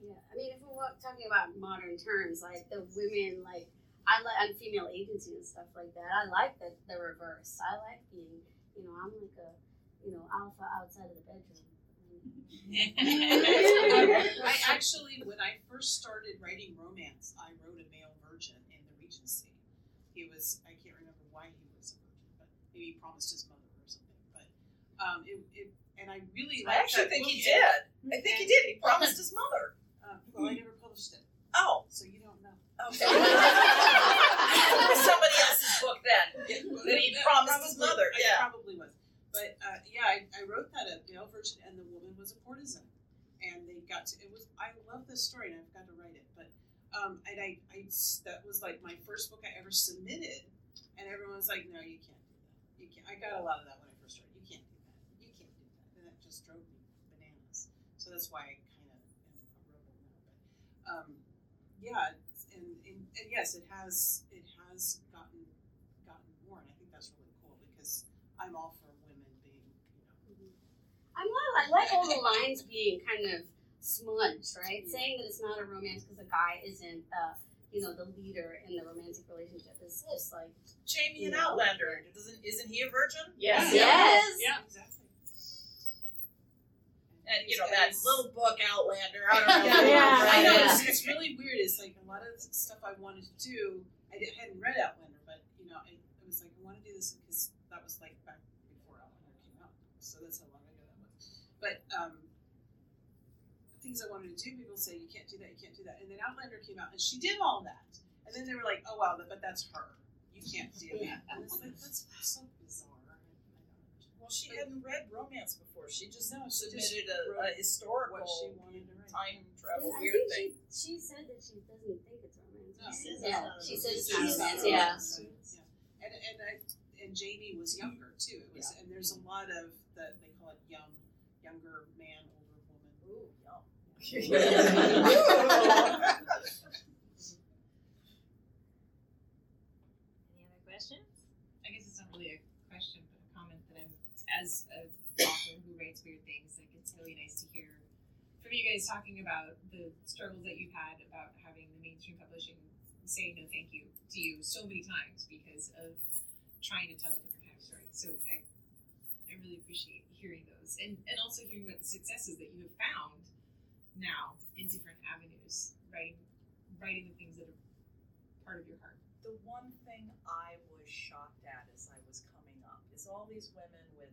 Yeah, I mean, if we're talking about modern terms, like the women, like I like and female agency and stuff like that. I like the the reverse. I like being, you know, I'm like a, you know, alpha outside of the bedroom. I actually, when I first started writing romance, I wrote a male virgin in the Regency. He was, I can't remember why he was a virgin, but maybe he promised his mother. But um, it, it, and I really I actually think he did. I think he did. He promised his mother. Uh, well, I never published it, Oh, so you don't know. okay. it was somebody else's book then. That he promised his mother. I Yeah. probably was. But uh, yeah, I, I wrote that a male version, and the woman was a courtesan, and they got to. It was I love this story, and I've got to write it, but um, and I, I that was like my first book I ever submitted, and everyone was like, no, you can't do that. You can't. I got a lot of that when I first started. You can't do that. You can't do that, and that just drove me bananas. So that's why I kind of am a rebel now. But um, yeah, and, and and yes, it has it has gotten gotten more, and I think that's really cool because I'm all for women being, you know. I'm not, I like all the lines being kind of smudged, right? Saying that it's not a romance because the guy isn't, uh, you know, the leader in the romantic relationship is just like, Jamie and Yeah. Outlander. Doesn't isn't he a virgin? Yes. yes. Yeah, exactly. And you know that little book Outlander. I don't know. Yeah, Yeah. I know it's, it's really weird. It's like a lot of stuff I wanted to do. I di- hadn't read Outlander, but you know, I, I was like, I want to do this because that was like back before Outlander came out. So that's how long ago that was. But um, things I wanted to do, people say you can't do that, you can't do that, and then Outlander came out, and she did all that, and then they were like, oh wow, but that's her. You can't do that. And it's like that's so bizarre. I, I don't understand. Well, she hadn't read romance before. She just No, she submitted a, a historical what she wanted to write. time travel I weird think thing. she, she said that she doesn't think it's romance. No. She says Yeah, she romance. said it's She not says romance, it's yeah. yeah. And and I and Jamie was younger too. It was and there's a lot of the they call it young younger man, older woman. Ooh, yum. Any other questions? I guess it's not really a question, but a comment that I'm, as a author who writes weird things, like it's really nice to hear from you guys talking about the struggles that you've had about having the mainstream publishing say no thank you to you so many times because of trying to tell a different kind of story. So I, I really appreciate hearing those and, and also hearing about the successes that you have found now in different avenues, writing, writing the things that are part of your heart. the one thing I was shocked at as I was all these women with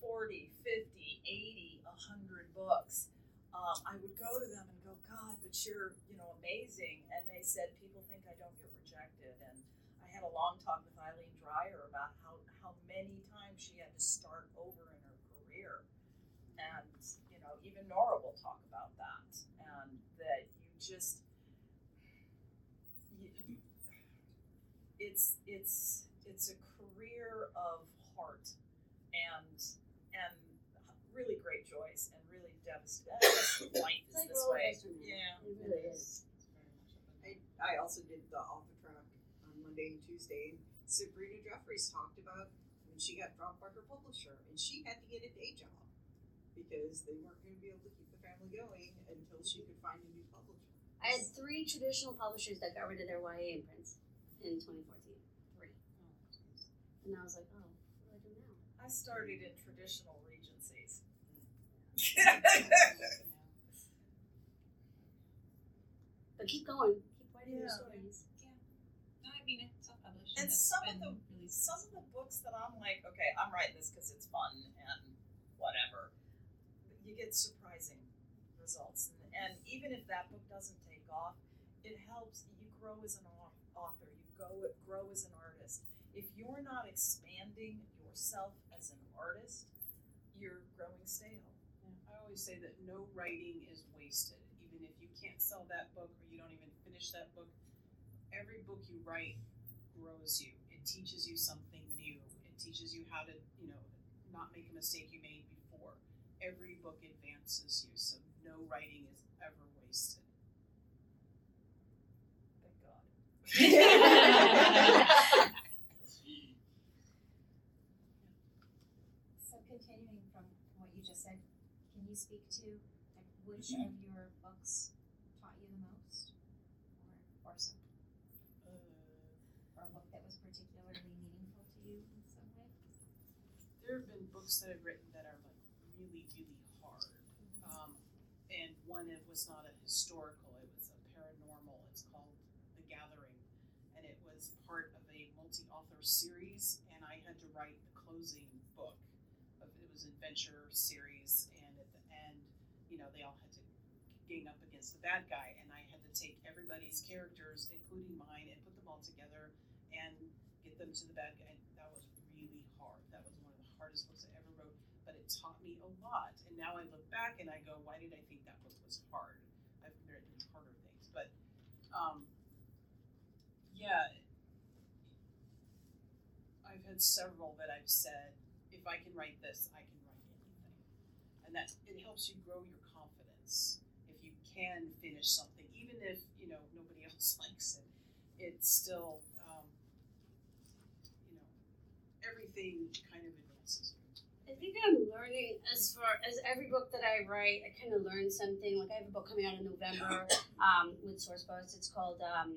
40, 50, 80, 100 books. Um, I would go to them and go, God, but you're, you know, amazing. And they said, people think I don't get rejected. And I had a long talk with Eileen Dreyer about how, how many times she had to start over in her career. And, you know, even Nora will talk about that. And that you just, you, it's it's it's a career of heart and and really great joys and really devastating. Life is like this way. coaster. Yeah. It really is. I, I also did the off the track on Monday and Tuesday. And Sabrina Jeffries talked about when she got dropped by her publisher and she had to get a day job because they weren't going to be able to keep the family going until she could find a new publisher. I had three traditional publishers that got rid of their YA imprints in 2014. Three. Oh, and I was like, oh, what do I do now? I started in traditional regencies. But keep going. Keep writing your Yeah. stories. No, I mean, it's self-published. And that's some of the- really Some of the books that I'm like, okay, I'm writing this because it's fun and whatever. You get surprising results, and, and even if that book doesn't take off, it helps. You grow as an author. You go grow as an artist. If you're not expanding yourself as an artist, you're growing stale. I always say that no writing is wasted. Even if you can't sell that book or you don't even finish that book, every book you write grows you. It teaches you something new. It teaches you how to, you know, not make a mistake you made before. Every book advances you, so no writing is ever wasted. Thank God. So continuing from what you just said, can you speak to like which mm-hmm. of your books taught you the most, or or some, uh, or a book that was particularly meaningful to you in some way? there have been books that I've written that are like really, really hard. Mm-hmm. Um, and one it was not a historical; it was a paranormal. It's called The Gathering, and it was part of a multi-author series. And I had to write the closing book. Of, it was an adventure series, and at the end, you know, they all had to gang up against the bad guy, and I had to take everybody's characters, including mine, and put them all together and get them to the bad guy. And That was really hard. That was one of the hardest books I ever wrote, but it taught me a lot. And now I look back and I go, why did I think that book was hard? I've written harder things, but um, yeah, I've had several that I've said, if I can write this, I can write anything, and that it helps you grow your if you can finish something, even if you know nobody else likes it. It's still, um, you know, everything kind of advances. I think I'm learning as far as every book that I write, I kind of learn something. Like I have a book coming out in November um, with Sourcebooks. It's called um,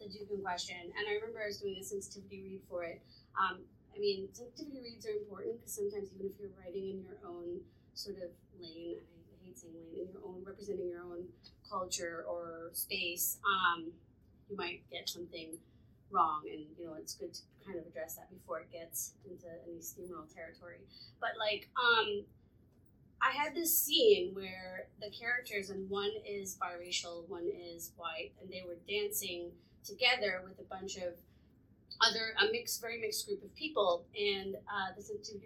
The Duke in Question, and I remember I was doing a sensitivity read for it. Um, I mean, sensitivity reads are important because sometimes even if you're writing in your own sort of lane, I lane, in your own representing your own culture or space, um, you might get something wrong, and you know it's good to kind of address that before it gets into any steamroll territory. But like, um, I had this scene where the characters, and one is biracial, one is white, and they were dancing together with a bunch of other a mixed, very mixed group of people. And uh, the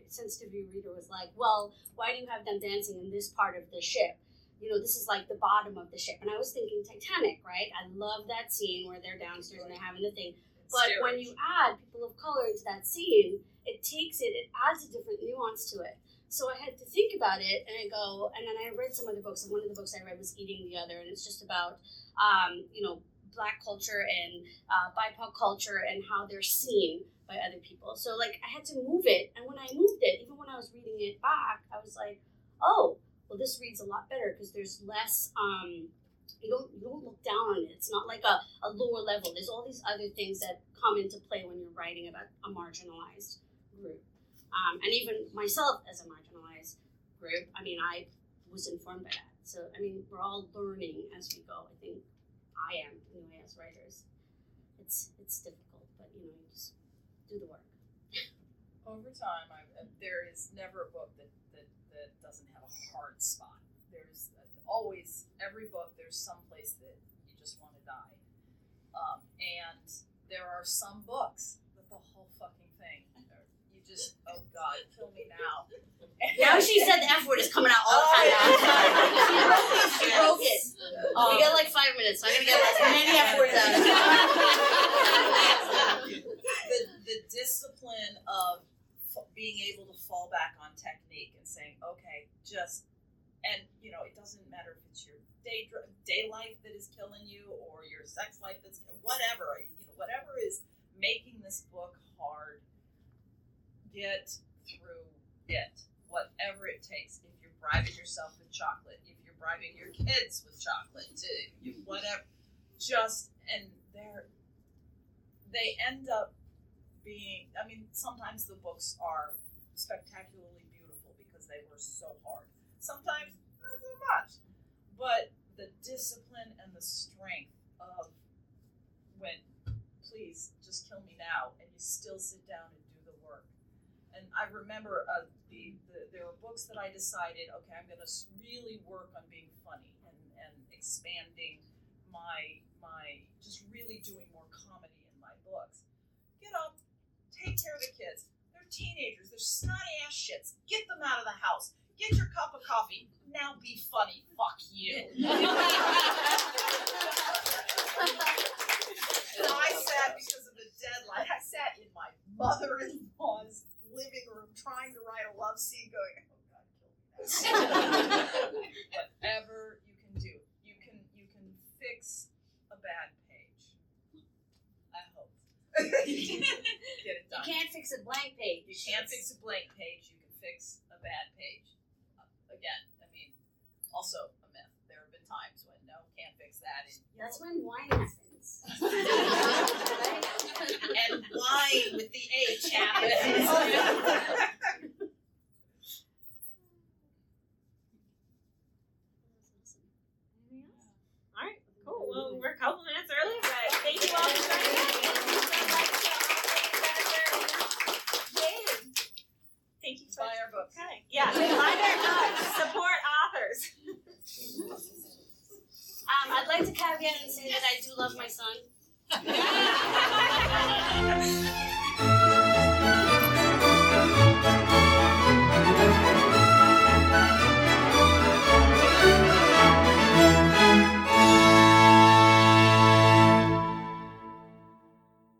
sensitivity, reader was like, "Well, why do you have them dancing in this part of the ship?" You know, this is like the bottom of the ship. And I was thinking Titanic, right? I love that scene where they're downstairs and they're having the thing. But when you add people of color into that scene, it takes it, it adds a different nuance to it. So I had to think about it, and I go, and then I read some other books, and one of the books I read was Eating the Other, and it's just about, um, you know, black culture and uh, BIPOC culture and how they're seen by other people. So like I had to move it, and when I moved it, even when I was reading it back, I was like, oh, well, this reads a lot better because there's less. Um, you don't you don't look down on it. It's not like a, a lower level. There's all these other things that come into play when you're writing about a marginalized group. Um, and even myself as a marginalized group, I mean, I was informed by that. So I mean, we're all learning as we go. I think I am anyway as writers. It's it's difficult, but you know, you just do the work. Over time, I've, uh, there is never a book that, that, that doesn't have a hard spot. There's uh, always, every book, there's some place that you just want to die. Um, and there are some books that the whole fucking thing, just, oh God, kill me now. Now she said the F word is coming out all the time. Oh, now. she broke it. She broke it. we got like five minutes, so I'm gonna get as many F words out. the, the discipline of f- being able to fall back on technique and saying, okay, just, and you know, it doesn't matter if it's your day day life that is killing you or your sex life that's whatever, you know, whatever is making this book hard, get through it, whatever it takes. If you're bribing yourself with chocolate, if you're bribing your kids with chocolate, to you, whatever, just and they're they end up being i mean sometimes the books are spectacularly beautiful because they were so hard sometimes not so much but the discipline and the strength of when please just kill me now and you still sit down and and i remember uh, the, the there were books that i decided okay i'm going to really work on being funny and, and expanding my my just really doing more comedy in my books get up take care of the kids. They're teenagers. They're snotty ass shits. Get them out of the house. Get your cup of coffee. Now be funny. Fuck you. and I sat because of the deadline. I sat in my mother-in-law's living room trying to write a love scene, going, "Oh God, kill me now." Whatever you can do, you can you can fix a bad page. I hope. you can get it done. You can't fix a blank page. You can't fix a blank page. You can fix a bad page. Uh, again, I mean, also a myth. There have been times when no, can't fix that. And, That's when wine happens. And wine with the H happens. All right, cool. Well, we're a couple minutes early, but thank you all for joining us. Thank you so much to all of the Jennifer and Jade. Thank you so Buy our books. for Um, I'd like to caveat and say that I do love my son.